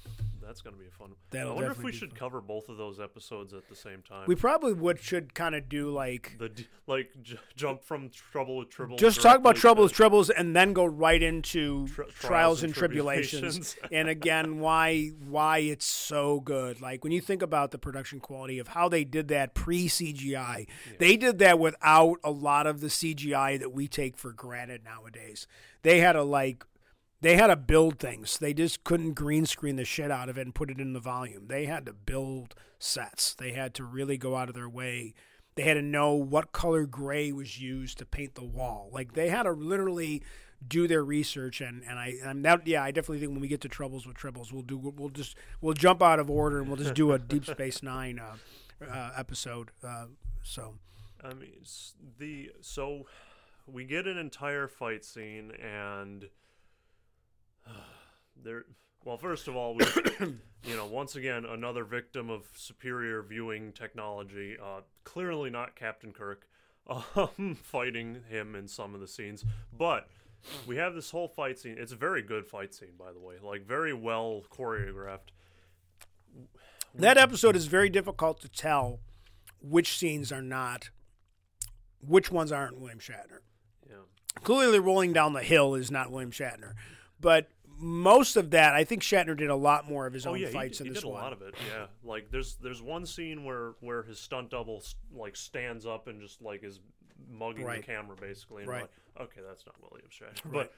that's gonna be a fun. I wonder if we should fun. cover both of those episodes at the same time. we probably would should kind of do like the d- like j- jump from Trouble with Tribbles. just talk about trouble with to- troubles and then go right into Tri- trials and Tribble-ations, and again why why it's so good like when you think about the production quality of how they did that pre cgi they did that without a lot of the cgi that we take for granted nowadays they had to like they had to build things they just couldn't green screen the shit out of it and put it in the volume they had to build sets they had to really go out of their way they had to know what color gray was used to paint the wall. Like they had to literally do their research and and I and that yeah I definitely think when we get to troubles with tribbles we'll do we'll just we'll jump out of order and we'll just do a Deep Space Nine uh, uh, episode. Uh, so I mean, the so we get an entire fight scene, and there. Well, first of all, we, you know, once again, another victim of superior viewing technology. Uh, clearly not Captain Kirk, um, fighting him in some of the scenes, but we have this whole fight scene. It's a very good fight scene, by the way, like very well choreographed. that episode is very difficult to tell which scenes are not, which ones aren't William Shatner. Yeah. clearly rolling down the hill is not William Shatner, but most of that I think Shatner did a lot more of his Oh own yeah, fights d- in he this did a lot of it. Yeah, like there's there's one scene where where his stunt double like stands up and just like is mugging Right. the camera basically. And Right. like, okay, that's not William Shatner. Right. But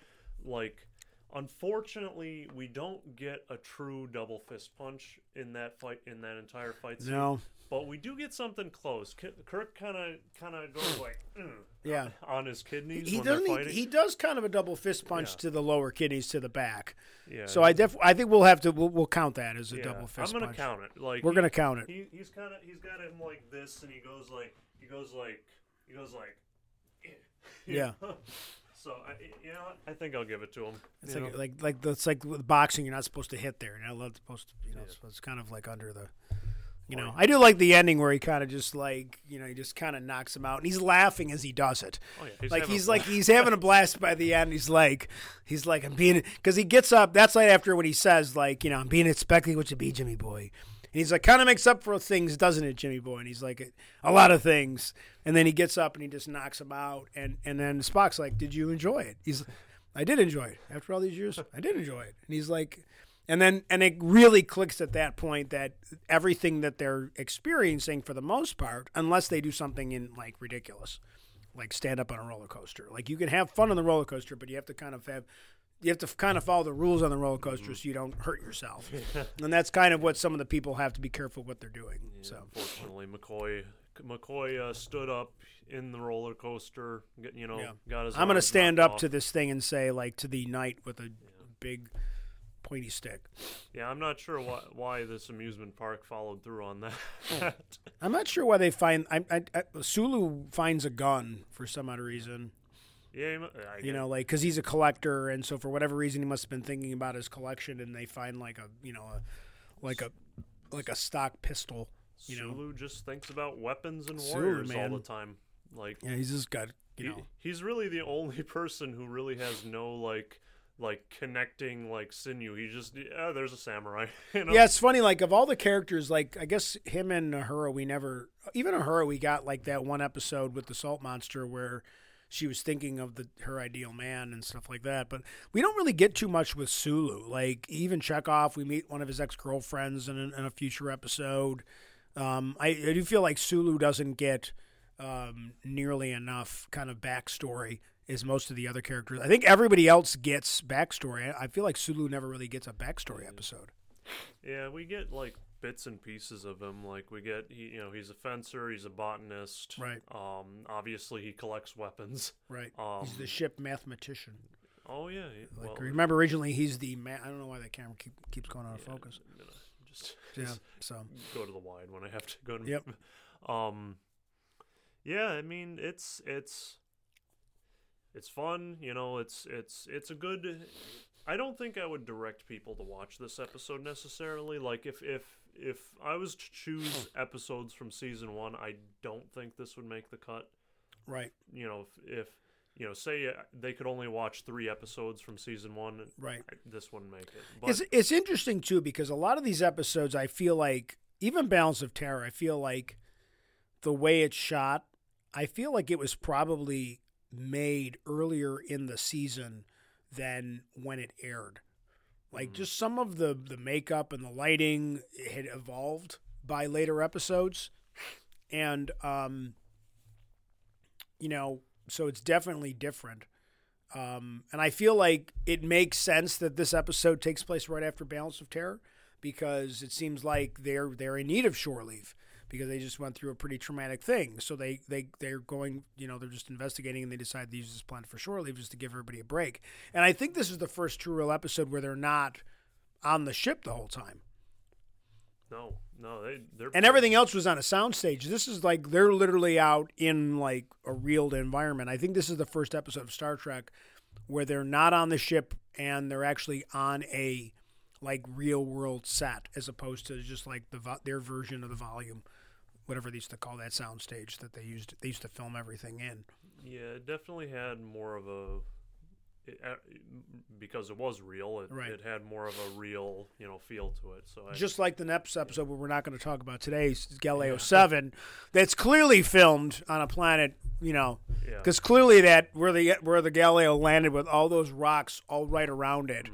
like, unfortunately, we don't get a true double fist punch in that fight in that entire fight scene. No, But we do get something close. Kirk kind of kind of goes like "Mm," yeah. on his kidneys He doesn't. He, he does kind of a double fist punch Yeah. to the lower kidneys to the back. yeah. So I def I think we'll have to we'll, we'll count that as a yeah, double fist I'm gonna punch. count it. Like We're he- gonna count it. He, he's kind of he's got him like this, and he goes like he goes like he goes like Yeah. so I, you know, what? I think I'll give it to him. It's like like like that's like with boxing. You're not supposed to hit there. You're not supposed to. You know, Yeah. so it's kind of like under the. You know, I do like the ending where he kind of just like you know he just kind of knocks him out, and he's laughing as he does it. Oh, yeah, he's like he's like he's having a blast by the end. He's like he's like I'm being because he gets up. That's right after what he says like you know I'm being expecting what you be, Jimmy boy. And he's like kind of makes up for things, doesn't it, Jimmy boy? And he's like a lot of things. And then he gets up and he just knocks him out. And and then Spock's like, "Did you enjoy it?" He's, "I did enjoy it. After all these years, I did enjoy it." And he's like, and then and it really clicks at that point that everything that they're experiencing for the most part, unless they do something in like ridiculous, like stand up on a roller coaster. Like you can have fun on the roller coaster, but you have to kind of have you have to kind of follow the rules on the roller coaster so you don't hurt yourself. and that's kind of what some of the people have to be careful what they're doing. So Unfortunately, McCoy McCoy uh, stood up in the roller coaster. You know, Yeah. got his. I'm going to stand up off. to this thing and say like to the knight with a big pointy stick. Yeah, I'm not sure why why this amusement park followed through on that. I'm not sure why they find I, I, I Sulu finds a gun for some odd reason. yeah, I you know, like because he's a collector, and so for whatever reason, he must have been thinking about his collection, and they find like a, you know, a, like a, like a stock pistol. You know, Sulu just thinks about weapons and Sulu, warriors all the time. Like yeah, he's just got, you he- know, he's really the only person who really has no like like connecting like sinew. He just yeah, there's a samurai. You know? yeah. It's funny, like of all the characters, like I guess him and Uhura, we never, even Uhura, we got like that one episode with the salt monster where she was thinking of the her ideal man and stuff like that. But we don't really get too much with Sulu. Like even Chekov, we meet one of his ex girlfriends in, a- in a future episode. Um, I, I do feel like Sulu doesn't get um, nearly enough kind of backstory as most of the other characters. I think everybody else gets backstory. I feel like Sulu never really gets a backstory episode. Yeah, we get like bits and pieces of him. Like we get he, you know, he's a fencer, he's a botanist. Right. Um, obviously he collects weapons. Right. Um, he's the ship mathematician. Oh yeah. Like well, remember originally he's the ma- I don't know why that camera keep, keeps going out of yeah, focus. Just Yeah. So go to the wide when I have to go to. Yep. Um. Yeah, I mean it's it's it's fun. You know, it's it's it's a good. I don't think I would direct people to watch this episode necessarily. Like if if if I was to choose episodes from season one, I don't think this would make the cut. right. You know, if, if you know, say uh, they could only watch three episodes from season one, Right. I- this wouldn't make it. But It's it's interesting too because a lot of these episodes I feel like even Balance of Terror, I feel like the way it's shot, I feel like it was probably made earlier in the season than when it aired. Like just some of the the makeup and the lighting had evolved by later episodes. And um you know, so it's definitely different. Um, and I feel like it makes sense that this episode takes place right after Balance of Terror because it seems like they're they're in need of shore leave because they just went through a pretty traumatic thing. So they they they're going, you know, they're just investigating and they decide to use this plan for shore leave just to give everybody a break. And I think this is the first true real episode where they're not on the ship the whole time. no, no, they they're And everything else was on a soundstage. This is like they're literally out in like a real environment. I think this is the first episode of Star Trek where they're not on the ship and they're actually on a like real world set as opposed to just like the vo- their version of the volume, whatever they used to call that soundstage that they used. They used to film everything in. Yeah, it definitely had more of a it, uh, because it was real. It, Right. it had more of a real, you know, feel to it. So I, Just like the next episode, where we're not going to talk about today, Galileo Seven, that's clearly filmed on a planet, you know, yeah, because clearly that where the where the Galileo landed with all those rocks all right around it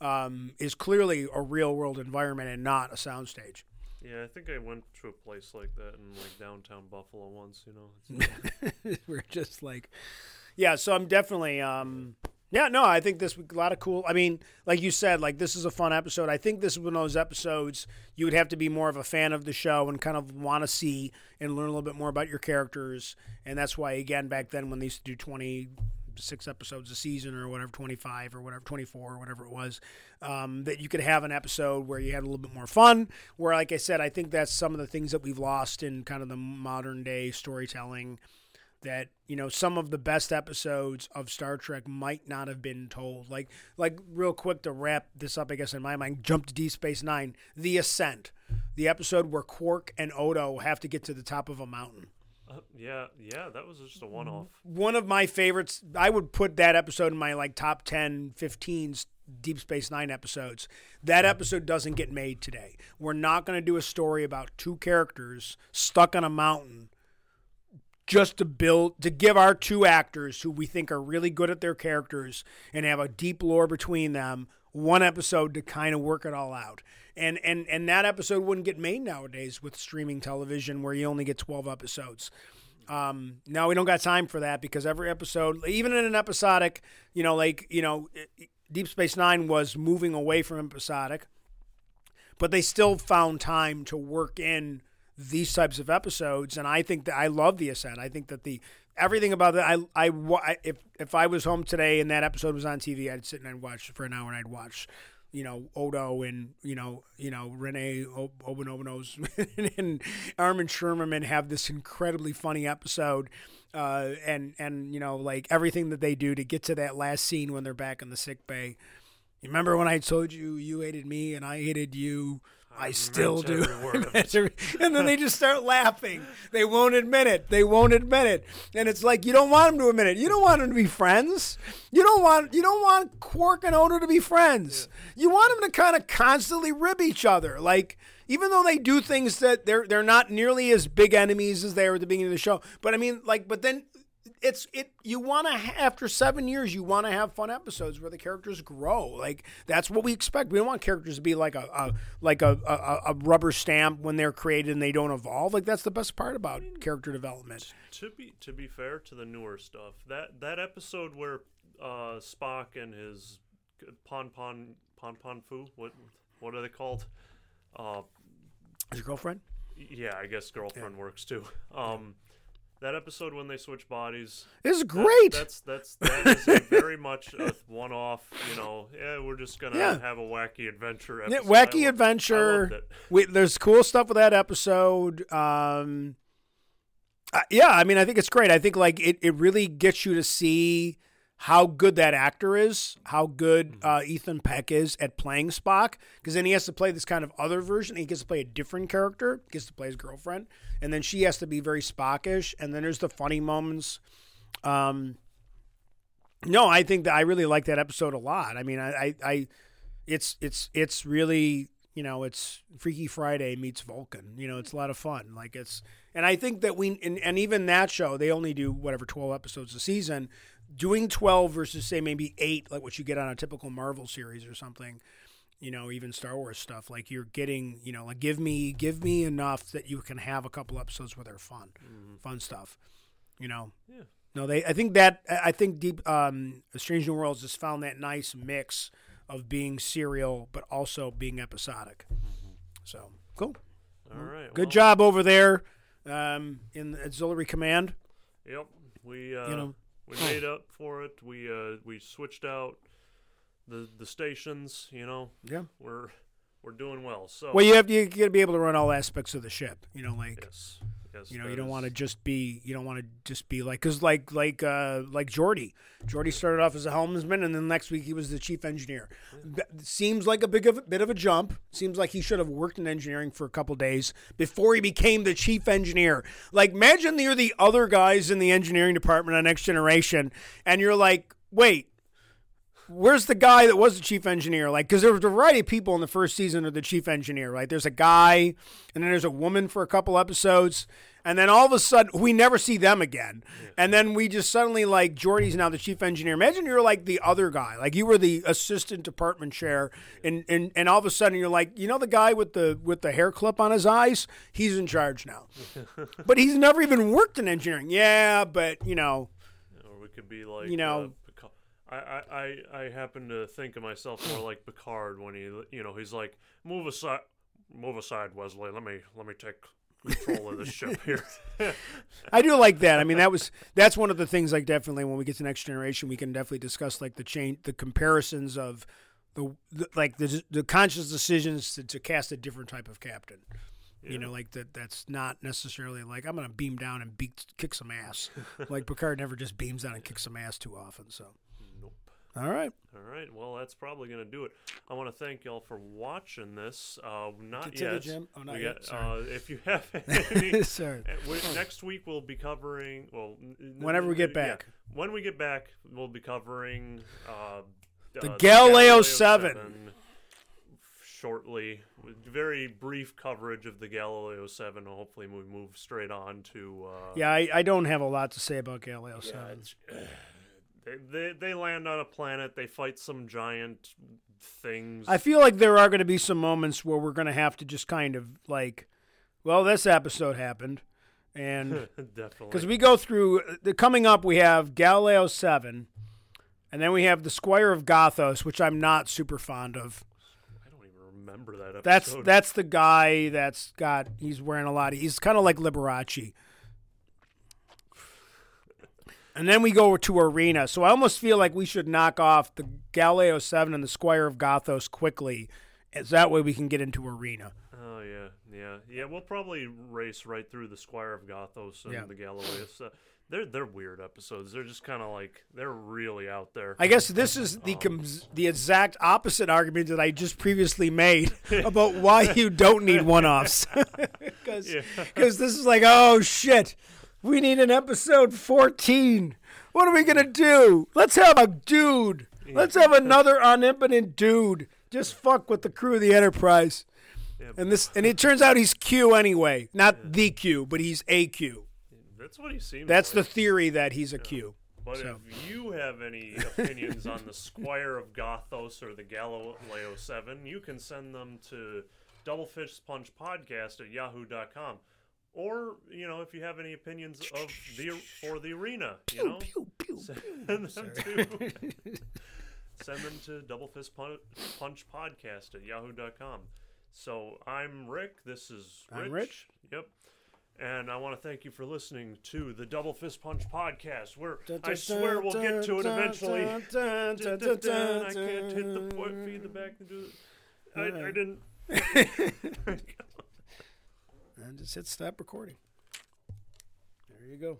um, is clearly a real world environment and not a soundstage. Yeah, I think I went to a place like that in like downtown Buffalo once. You know, we're just like, yeah. So I'm definitely, um, yeah. No, I think this a lot of cool. I mean, like you said, like this is a fun episode. I think this is one of those episodes you would have to be more of a fan of the show and kind of want to see and learn a little bit more about your characters. And that's why, again, back then when they used to do 20 six episodes a season or whatever 25 or whatever 24 or whatever it was um, that you could have an episode where you had a little bit more fun where like i said i think that's some of the things that we've lost in kind of the modern day storytelling that you know some of the best episodes of Star Trek might not have been told. Like like real quick to wrap this up, I guess in my mind, jump to Deep Space Nine, The Ascent, the episode where Quark and Odo have to get to the top of a mountain. Uh, yeah, yeah, that was just a one-off. One of my favorites. I would put that episode in my like top 10, 15 Deep Space Nine episodes. That episode doesn't get made today. We're not going to do a story about two characters stuck on a mountain just to build to give our two actors who we think are really good at their characters and have a deep lore between them one episode to kind of work it all out. And and and that episode wouldn't get made nowadays with streaming television where you only get 12 episodes. Um now we don't got time for that because every episode even in an episodic you know like you know deep space nine was moving away from episodic but they still found time to work in these types of episodes, and I think that I love the ascent. I think that the everything about that. I, I, if if I was home today and that episode was on TV, I'd sit and I'd watch for an hour and I'd watch, you know, Odo and you know, you know, René Auberjonois and Armin Shimerman have this incredibly funny episode. Uh, and and you know like everything that they do to get to that last scene when they're back in the sick bay. Remember when I told you you hated me and I hated you? I still do. and then they just start laughing. They won't admit it. They won't admit it. And it's like you don't want them to admit it. You don't want them to be friends. You don't want you don't want Quark and Odo to be friends. Yeah. You want them to kind of constantly rib each other. Like even though they do things that they're they're not nearly as big enemies as they were at the beginning of the show. But I mean like but then it's it you want to after seven years you want to have fun episodes where the characters grow. Like that's what we expect. We don't want characters to be like a, a like a, a, a, rubber stamp when they're created and they don't evolve. Like that's the best part about character development. To be to be fair to the newer stuff that that episode where uh, spock and his pon pon pon pon foo what what are they called? Uh his girlfriend? Yeah i guess girlfriend yeah. works too. Um that episode when they switch bodies is great. That, that's that's that is very much a one-off. You know, yeah, we're just gonna yeah. have a wacky adventure. Episode. Yeah, wacky I adventure. We, there's cool stuff with that episode. Um, uh, yeah, I mean, I think it's great. I think like it, it really gets you to see how good that actor is, how good mm-hmm. uh, Ethan Peck is at playing Spock, because then he has to play this kind of other version. He gets to play a different character, gets to play his girlfriend, and then she has to be very Spockish. And then there's the funny moments. Um, no, I think that I really like that episode a lot. I mean, I, I, I it's it's it's really you know it's Freaky Friday meets Vulcan. You know, it's a lot of fun. Like it's, and I think that we and, and even that show they only do whatever twelve episodes a season doing 12 versus say maybe 8 like what you get on a typical Marvel series or something you know even Star Wars stuff like you're getting you know like give me give me enough that you can have a couple episodes where they're fun mm-hmm. fun stuff you know? Yeah. No they I think that I think deep um Strange New Worlds has found that nice mix of being serial but also being episodic. Mm-hmm. so cool. All right good well, job over there um in the auxiliary command. Yep we uh you know we made up for it. We uh, we switched out the the stations. You know. Yeah. We're we're doing well. So. Well, you have you got to be able to run all aspects of the ship. You know, like. Yes. Yes, you know, you don't want to just be. You don't want to just be like because like like uh like Geordi, Geordi started off as a helmsman, and then next week he was the chief engineer. Yeah. Seems like a big of, bit of a jump. Seems like he should have worked in engineering for a couple days before he became the chief engineer. Like imagine you're the other guys in the engineering department on Next Generation, and you're like, wait, where's the guy that was the chief engineer? Like, because there was a variety of people in the first season of the chief engineer, right? There's a guy, and then there's a woman for a couple episodes, and then all of a sudden we never see them again, yeah. and then we just suddenly like Geordi's now the chief engineer. Imagine you're like the other guy, like you were the assistant department chair, and and and all of a sudden you're like, you know, the guy with the with the hair clip on his eyes, he's in charge now, but he's never even worked in engineering. Yeah, but you know. Or we could be like you know. Uh, I, I, I happen to think of myself more like Picard when he you know he's like move aside move aside Wesley let me let me take control of the ship here. I do like that. I mean that was that's one of the things like definitely when we get to next generation we can definitely discuss like the change the comparisons of the, the like the the conscious decisions to, to cast a different type of captain. You know, like that. That's not necessarily like I'm gonna beam down and beat kick some ass. like Picard never just beams down and kicks some ass too often. So. All right. All right. Well, that's probably going to do it. I want to thank y'all for watching this. Uh, not Get yet. The gym. Oh, not we yet. Got, Uh, if you have any, Sorry. Eh, oh. Next week we'll be covering. Well, whenever we get back. Yeah, when we get back, we'll be covering uh, the, uh, Galileo Galileo, Seven. 7 shortly very brief coverage of the Galileo 7. Hopefully, we move straight on to. Uh, yeah, I, I, don't have a lot to say about Galileo yeah, 7 they, they they land on a planet. They fight some giant things. I feel like there are going to be some moments where we're going to have to just kind of like, well, this episode happened, and definitely because we go through the coming up, we have Galileo Seven, and then we have the Squire of Gothos, which I'm not super fond of. I don't even remember that episode. That's that's the guy that's got he's wearing a lot of he's kind of like Liberace. And then we go to Arena. So I almost feel like we should knock off the Galileo 7 and the Squire of Gothos quickly. As that way we can get into Arena. Oh yeah, yeah, yeah. We'll probably race right through the Squire of Gothos and Yeah. the Galileus. Uh, they're they're weird episodes. They're just kind of like they're really out there. I guess this is the com- the exact opposite argument that I just previously made about why you don't need one-offs. Because Yeah. this is like, oh shit, we need an episode 14. What are we gonna do? Let's have a dude. Let's have another omnipotent dude. Just fuck with the crew of the Enterprise. Yeah, And this, and it turns out he's Q anyway, not the Q, but he's a Q. that's what he seems. That's the theory that he's a Q. But so. if you have any opinions on the Squire of Gothos or the Galileo Seven, you can send them to Doublefist Punch Podcast at yahoo.com. Or, you know, if you have any opinions of the for the arena, you know, Pew, pew, send pew. them to send them to Double Fist Pun- Punch Podcast at yahoo.com. So I'm Rick. This is Rich. I'm Rich. Yep. And I want to thank you for listening to the Double Fist Punch Podcast. Where I swear we'll get to it eventually. I can't hit the point, feed the back and do it. I, I didn't. And just hit stop recording. There you go.